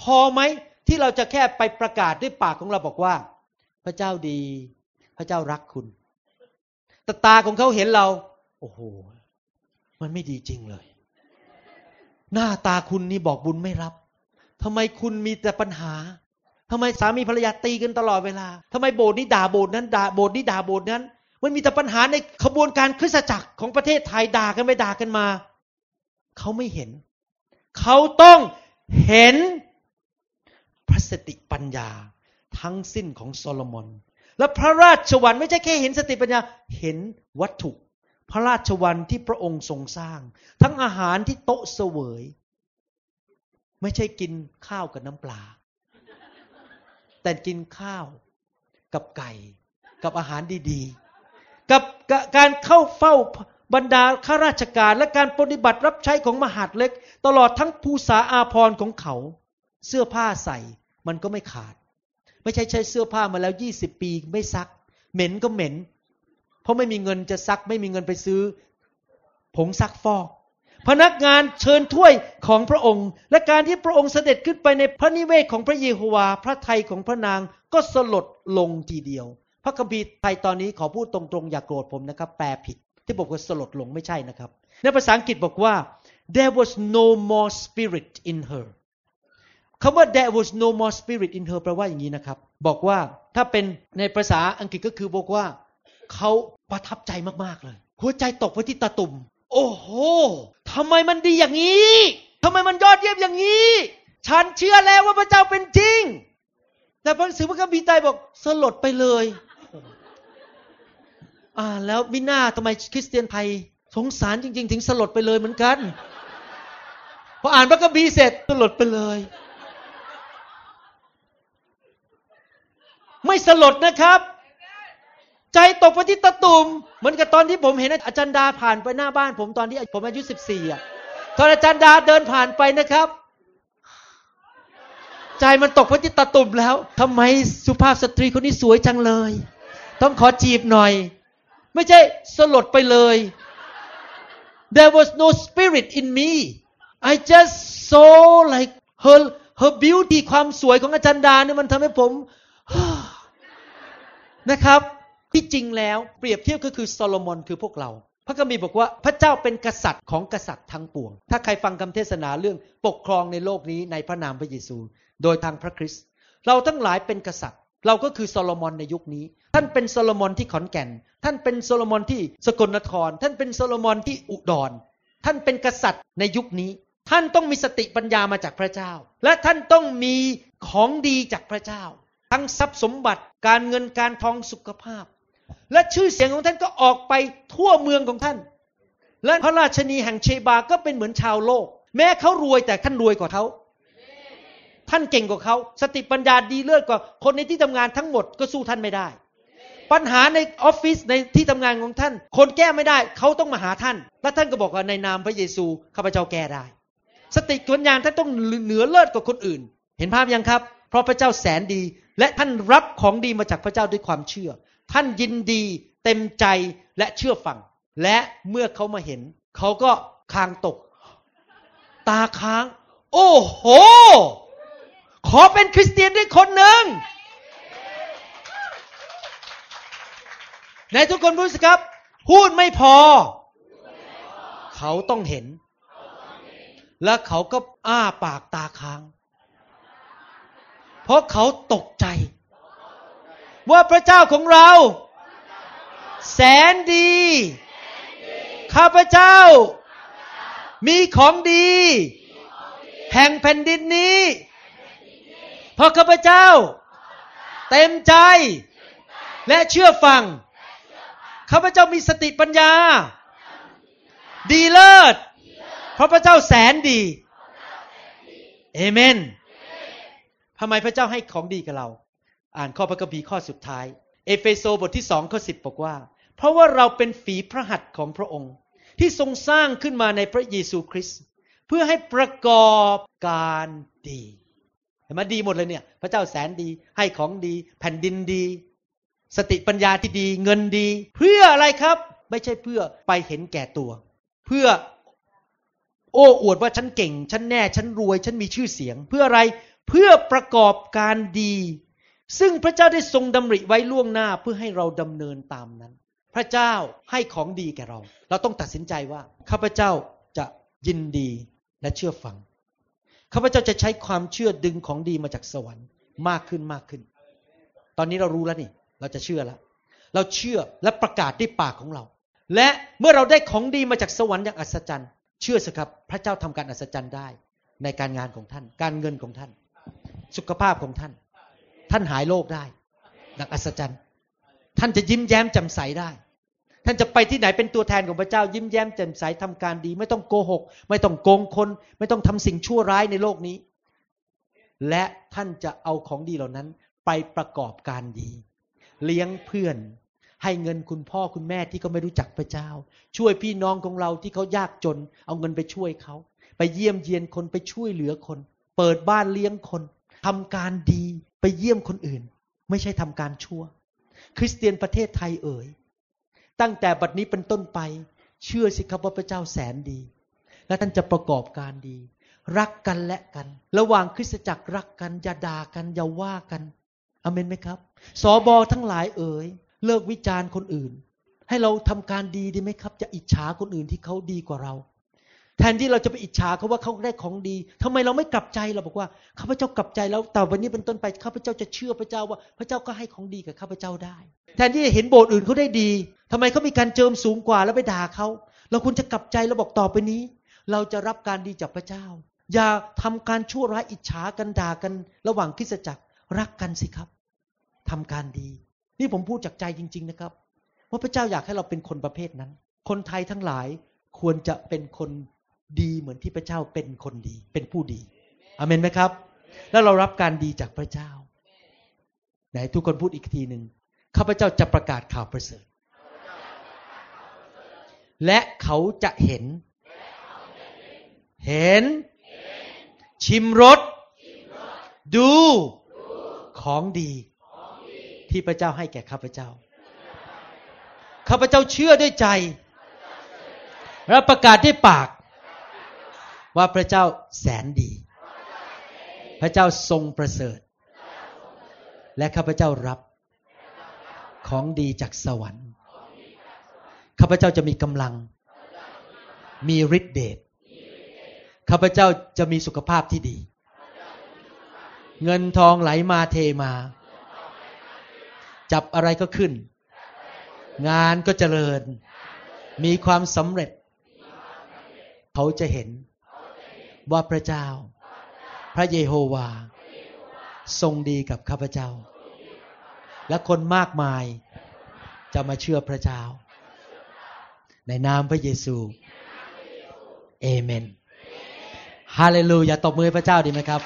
พอไหมที่เราจะแค่ไปประกาศด้วยปากของเราบอกว่า พระเจ้าดี พระเจ้ารักคุณแต่ตาของเขาเห็นเรา โอ้โห มันไม่ดีจริงเลย หน้าตาคุณนี่บอกบุญไม่รับ ทำไมคุณมีแต่ปัญหาทำไมสามีภรรยาตีกันตลอดเวลาทำไมโบสถ์นี้ด่าโบสถ์นั้นด่าโบสถ์นี้ด่าโบสถ์นั้น มันมีแต่ปัญหาในขบวนการคริสตจักรของประเทศไทยด่ากันไปด่ากันมา เขาไม่เห็น เขาต้องเห็นพระสติปัญญาทั้งสิ้นของโซโลมอน และพระราชวังไม่ใช่แค่เห็นสติปัญญา เห็นวัตถุ พระราชวังที่พระองค์ทรงสร้าง ทั้งอาหารที่โต๊ะเสวย ไม่ใช่กินข้าวกับน้ำปลา แต่กินข้าวกับไก่ กับอาหารดีๆ กับการเข้าเฝ้าบรรดาข้าราชการและการปฏิบัติรับใช้ของมหาดเล็ก ตลอดทั้งภูษาอาพรของเขา เสื้อผ้าใส่มันก็ไม่ขาด ไม่ใช่ใช้เสื้อผ้ามาแล้วยี่สิบปีไม่ซัก เหม็นก็เหม็น เพราะไม่มีเงินจะซักไม่มีเงินไปซื้อ ผงซักฟอก พนักงานเชิญถ้วยของพระองค์ และการที่พระองค์เสด็จขึ้นไปในพระนิเวศของพระเยโฮวา พระไทยของพระนางก็สลดลงทีเดียว พระคัมภีร์ไทยตอนนี้ขอพูดตรงๆ อย่ากโกรธผมนะครับ แปลผิด ที่บอกว่าสลดลงไม่ใช่นะครับ ในภาษาอังกฤษบอกว่า there was no more spirit in her คำว่า there was no more spirit in her แปลว่าอย่างนี้นะครับ บอกว่าถ้าเป็นในภาษาอังกฤษก็คือบอกว่าเขาประทับใจมากๆเลย หัวใจตกไปที่ตาตุ่ม โอ้โหทำไมมันดีอย่างนี้ทำไมมันยอดเยี่ยมอย่างนี้ ฉันเชื่อแล้วว่าพระเจ้าเป็นจริง แต่พระสือพระคัมภีร์ไตบอกสลดไปเลย อ่า แล้วมิน่าทำไมคริสเตียนไทยสงสารจริง ๆ ถึงสลดไปเลยเหมือนกัน พออ่านพระคัมภีร์เสร็จสลดไปเลย ไม่สลดนะครับ ใจตกไปที่ตะตุ่มเหมือนกับตอนที่ผมเห็นอาจารย์ดาผ่านไปหน้าบ้านผมตอนที่ผมอายุสิบสี่อะตอนอาจารย์ดาเดินผ่านไปนะครับ ใจมันตกไปที่ตะตุ่มแล้วทำไมสุภาพสตรีคนนี้สวยจังเลย ต้องขอจีบหน่อย ไม่ใช่สลดไปเลย there was no spirit in me I just saw like her her beauty ความสวยของอาจารย์ดาเนี่ยมันทำให้ผมนะครับ ที่จริงแล้วเปรียบเทียบก็คือโซโลมอนคือพวกเรา พระคัมภีร์บอกว่าพระเจ้าเป็นกษัตริย์ของกษัตริย์ทั้งปวง ถ้าใครฟังคำเทศนาเรื่องปกครองในโลกนี้ในพระนามพระเยซู โดยทางพระคริสต์เราทั้งหลายเป็นกษัตริย์ เราก็คือโซโลมอนในยุคนี้ ท่านเป็นโซโลมอนที่ขอนแก่น ท่านเป็นโซโลมอนที่สกลนคร ท่านเป็นโซโลมอนที่อุดร ท่านเป็นกษัตริย์ในยุคนี้ ท่านต้องมีสติปัญญามาจากพระเจ้า และท่านต้องมีของดีจากพระเจ้า ทั้งทรัพย์สมบัติการเงินการทองสุขภาพ และชื่อเสียงของท่านก็ออกไปทั่วเมืองของท่าน และพระราชนีแห่งเชบาก็เป็นเหมือนชาวโลก แม้เขารวยแต่ท่านรวยกว่าเขาท่านเก่งกว่าเขาสติปัญญาดีเลิศกว่า คนในที่ทำงานทั้งหมดก็สู้ท่านไม่ได้ ปัญหาในออฟฟิศในที่ทำงานของท่าน คนแก้ไม่ได้เขาต้องมาหาท่าน และท่านก็บอกว่าในนามพระเยซูข้าพเจ้าแก้ได้ สติปัญญาท่านต้องเหนือเลิศกว่าคนอื่น เห็นภาพยังครับ เพราะพระเจ้าแสนดี และท่านรับของดีมาจากพระเจ้าด้วยความเชื่อ ท่านยินดีเต็มใจและเชื่อฟัง และเมื่อเขามาเห็น เขาก็คางตก ตาค้าง โอ้โห ขอเป็นคริสเตียนด้วยคนหนึ่งในทุกคนพูดสิครับ พูดไม่พอ เขาต้องเห็น และเขาก็อ้าปากตาค้าง เพราะเขาตกใจ ว่าพระเจ้าของเรา แสนดี ข้าพระเจ้า มีของดี แห่งแผ่นดินนี้ เพราะข้าพเจ้า เต็มใจ และเชื่อฟัง ข้าพเจ้ามีสติปัญญา ดีเลิศ เพราะพระเจ้าแสนดีเอเมนทำไมพระเจ้าให้ของดีกับเรา อ่านข้อพระคัมภีร์ข้อสุดท้าย เอเฟโซบทที่สองข้อสิบบอกว่า เพราะว่าเราเป็นฝีพระหัตถ์ของพระองค์ ที่ทรงสร้างขึ้นมาในพระเยซูคริสต์เพื่อให้ประกอบการดีเห็นไหมดีหมดเลยเนี่ย พระเจ้าแสนดีให้ของดี แผ่นดินดี สติปัญญาที่ดีเงินดี เพื่ออะไรครับ ไม่ใช่เพื่อไปเห็นแก่ตัว เพื่อโอ้อวดว่าฉันเก่ง ฉันแน่ ฉันรวย ฉันมีชื่อเสียง เพื่ออะไร เพื่อประกอบการดี ซึ่งพระเจ้าได้ทรงดำริไว้ล่วงหน้าเพื่อให้เราดำเนินตามนั้น พระเจ้าให้ของดีแก่เรา เราต้องตัดสินใจว่าข้าพเจ้าจะยินดีและเชื่อฟังข้าพเจ้าจะใช้ความเชื่อดึงของดีมาจากสวรรค์มากขึ้นมากขึ้น ตอนนี้เรารู้แล้วนี่ เราจะเชื่อแล้ว เราเชื่อและประกาศด้วยปากของเรา และเมื่อเราได้ของดีมาจากสวรรค์อย่างอัศจรรย์ เชื่อสิครับ พระเจ้าทำการอัศจรรย์ได้ ในการงานของท่าน การเงินของท่าน สุขภาพของท่าน ท่านหายโรคได้อย่างอัศจรรย์ ท่านจะยิ้มแย้มแจ่มใสได้ ท่านจะไปที่ไหนเป็นตัวแทนของพระเจ้า ยิ้มแย้มแจ่มใสทำการดี ไม่ต้องโกหก ไม่ต้องโกงคน ไม่ต้องทำสิ่งชั่วร้ายในโลกนี้ และท่านจะเอาของดีเหล่านั้น ไปประกอบการดี เลี้ยงเพื่อนให้เงินคุณพ่อคุณแม่ที่เขาไม่รู้จักพระเจ้า ช่วยพี่น้องของเราที่เขายากจน เอาเงินไปช่วยเขา ไปเยี่ยมเยียนคนไปช่วยเหลือคน เปิดบ้านเลี้ยงคน ทำการดีไปเยี่ยมคนอื่น ไม่ใช่ทำการชั่ว คริสเตียนประเทศไทยเอ่ย ตั้งแต่บัดนี้เป็นต้นไป เชื่อสิครับว่าพระเจ้าแสนดี และท่านจะประกอบการดี รักกันและกัน ระหว่างคริสตจักรรักกันอย่าด่ากันอย่าว่ากันอเมนไหมครับสอบอทั้งหลายเอ่ยเลิกวิจารณ์คนอื่น ให้เราทำการดีดีไหมครับ จะอิจฉาคนอื่นที่เขาดีกว่าเรา แทนที่เราจะไปอิจฉาเขาว่าเขาได้ของดีทำไมเราไม่กลับใจเราบอกว่าข้าพเจ้ากลับใจแล้วแต่วันนี้เป็นต้นไปข้าพเจ้าจะเชื่อพระเจ้าว่าพระเจ้าก็ให้ของดีกับข้าพเจ้าได้ แทนที่จะเห็นโบสถ์อื่นเขาได้ดีทำไมเขามีการเจิมสูงกว่าแล้วไปด่าเขาเราควรจะกลับใจแล้วบอกต่อไปนี้ เราจะรับการดีจากพระเจ้า อย่าทำการชั่วร้ายอิจฉากันด่ากันระหว่างคริสตจักรรักกันสิครับทำการดี นี่ผมพูดจากใจจริง ๆนะครับว่าพระเจ้าอยากให้เราเป็นคนประเภทนั้น คนไทยทั้งหลายควรจะเป็นคน ดีเหมือนที่พระเจ้าเป็นคนดี เป็นผู้ดีอเมนไหมครับ แล้วเรารับการดีจากพระเจ้า ไหนทุกคนพูดอีกทีหนึ่งข้าพเจ้าจะประกาศข่าวประเสริฐ และเขาจะเห็น เห็น ชิมรสดูของดีที่พระเจ้าให้แก่ข้าพเจ้า ข้าพเจ้าเชื่อด้วยใจ และประกาศด้วยปาก ว่าพระเจ้าแสนดี พระเจ้าทรงประเสริฐ และข้าพเจ้ารับของดีจากสวรรค์ ข้าพเจ้าจะมีกำลัง มีฤทธิเดช ข้าพเจ้าจะมีสุขภาพที่ดี เงินทองไหลมาเทมา จับอะไรก็ขึ้น งานก็เจริญ มีความสำเร็จ เขาจะเห็น ว่าพระเจ้า พระเยโฮวา ทรงดีกับข้าพเจ้า และคนมากมายจะมาเชื่อพระเจ้า ในนามพระเยซู เอเมน ฮาเลลูยาตบมือพระเจ้าดีไหมครับ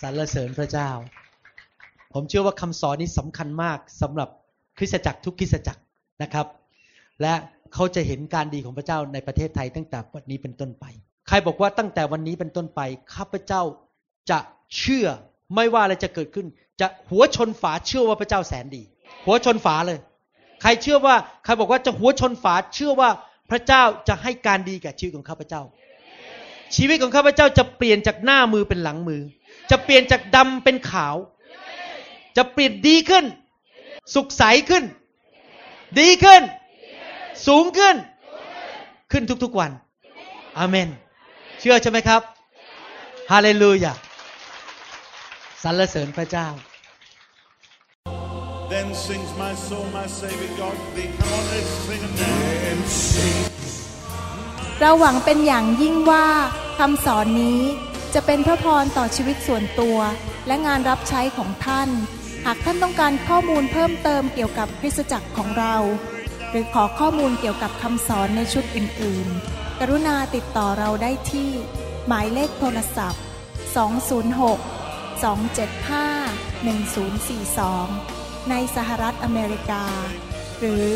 สรรเสริญพระเจ้า ผมเชื่อว่าคำสอนนี้สำคัญมากสำหรับคริสตจักรทุกคริสตจักรนะครับ และ เขาจะเห็นการดีของพระเจ้าในประเทศไทยตั้งแต่วันนี้เป็นต้นไป ใครบอกว่าตั้งแต่วันนี้เป็นต้นไปข้าพเจ้าจะเชื่อไม่ว่าอะไรจะเกิดขึ้น จะหัวชนฝาเชื่อว่าพระเจ้าแสนดี หัวชนฝาเลย ใครเชื่อว่าใครบอกว่าจะหัวชนฝาเชื่อว่าพระเจ้าจะให้การดีแก่ชีวิตของข้าพเจ้า ชีวิตของข้าพเจ้าจะเปลี่ยนจากหน้ามือเป็นหลังมือ จะเปลี่ยนจากดำเป็นขาว จะเปลี่ยนดีขึ้น สุขใสขึ้น ดีขึ้น สูงขึ้น ขึ้นทุกๆวัน อาเมน เชื่อใช่ไหมครับ ฮาเลลูยา สรรเสริญพระเจ้า Then sings my soul, my Savior God to thee. Come on, let's sing a name. เราหวังเป็นอย่างยิ่งว่าคำสอนนี้จะเป็นพระพรต่อชีวิตส่วนตัว และงานรับใช้ของท่าน หากท่านต้องการข้อมูลเพิ่มเติมเกี่ยวกับคริสตจักรของเราห รือขอข้อมูลเกี่ยวกับคำสอนในชุดอื่น ๆ กรุณาติดต่อเราได้ที่ หมายเลขโทรศัพท์ 206 275 1042 ในสหรัฐอเมริกา หรือ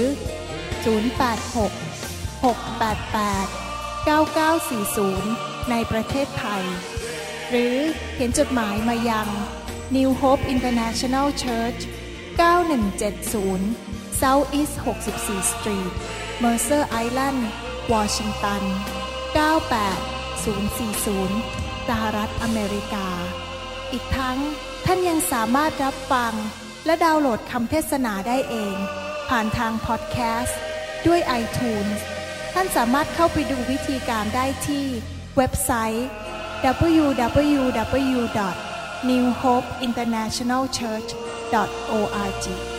086 688 9940 ในประเทศไทย หรือเขียนจดหมายมายัง New Hope International Church 9170 South East 64 Street Mercer Island Washington 98040 สหรัฐอเมริกา อีกทั้งท่านยังสามารถรับฟัง และดาวน์โหลดคำเทศนาได้เอง ผ่านทางพอดแคสต์ ด้วย iTunes ท่านสามารถเข้าไปดูวิธีการได้ที่เว็บไซต์ www.newhopeinternationalchurch.org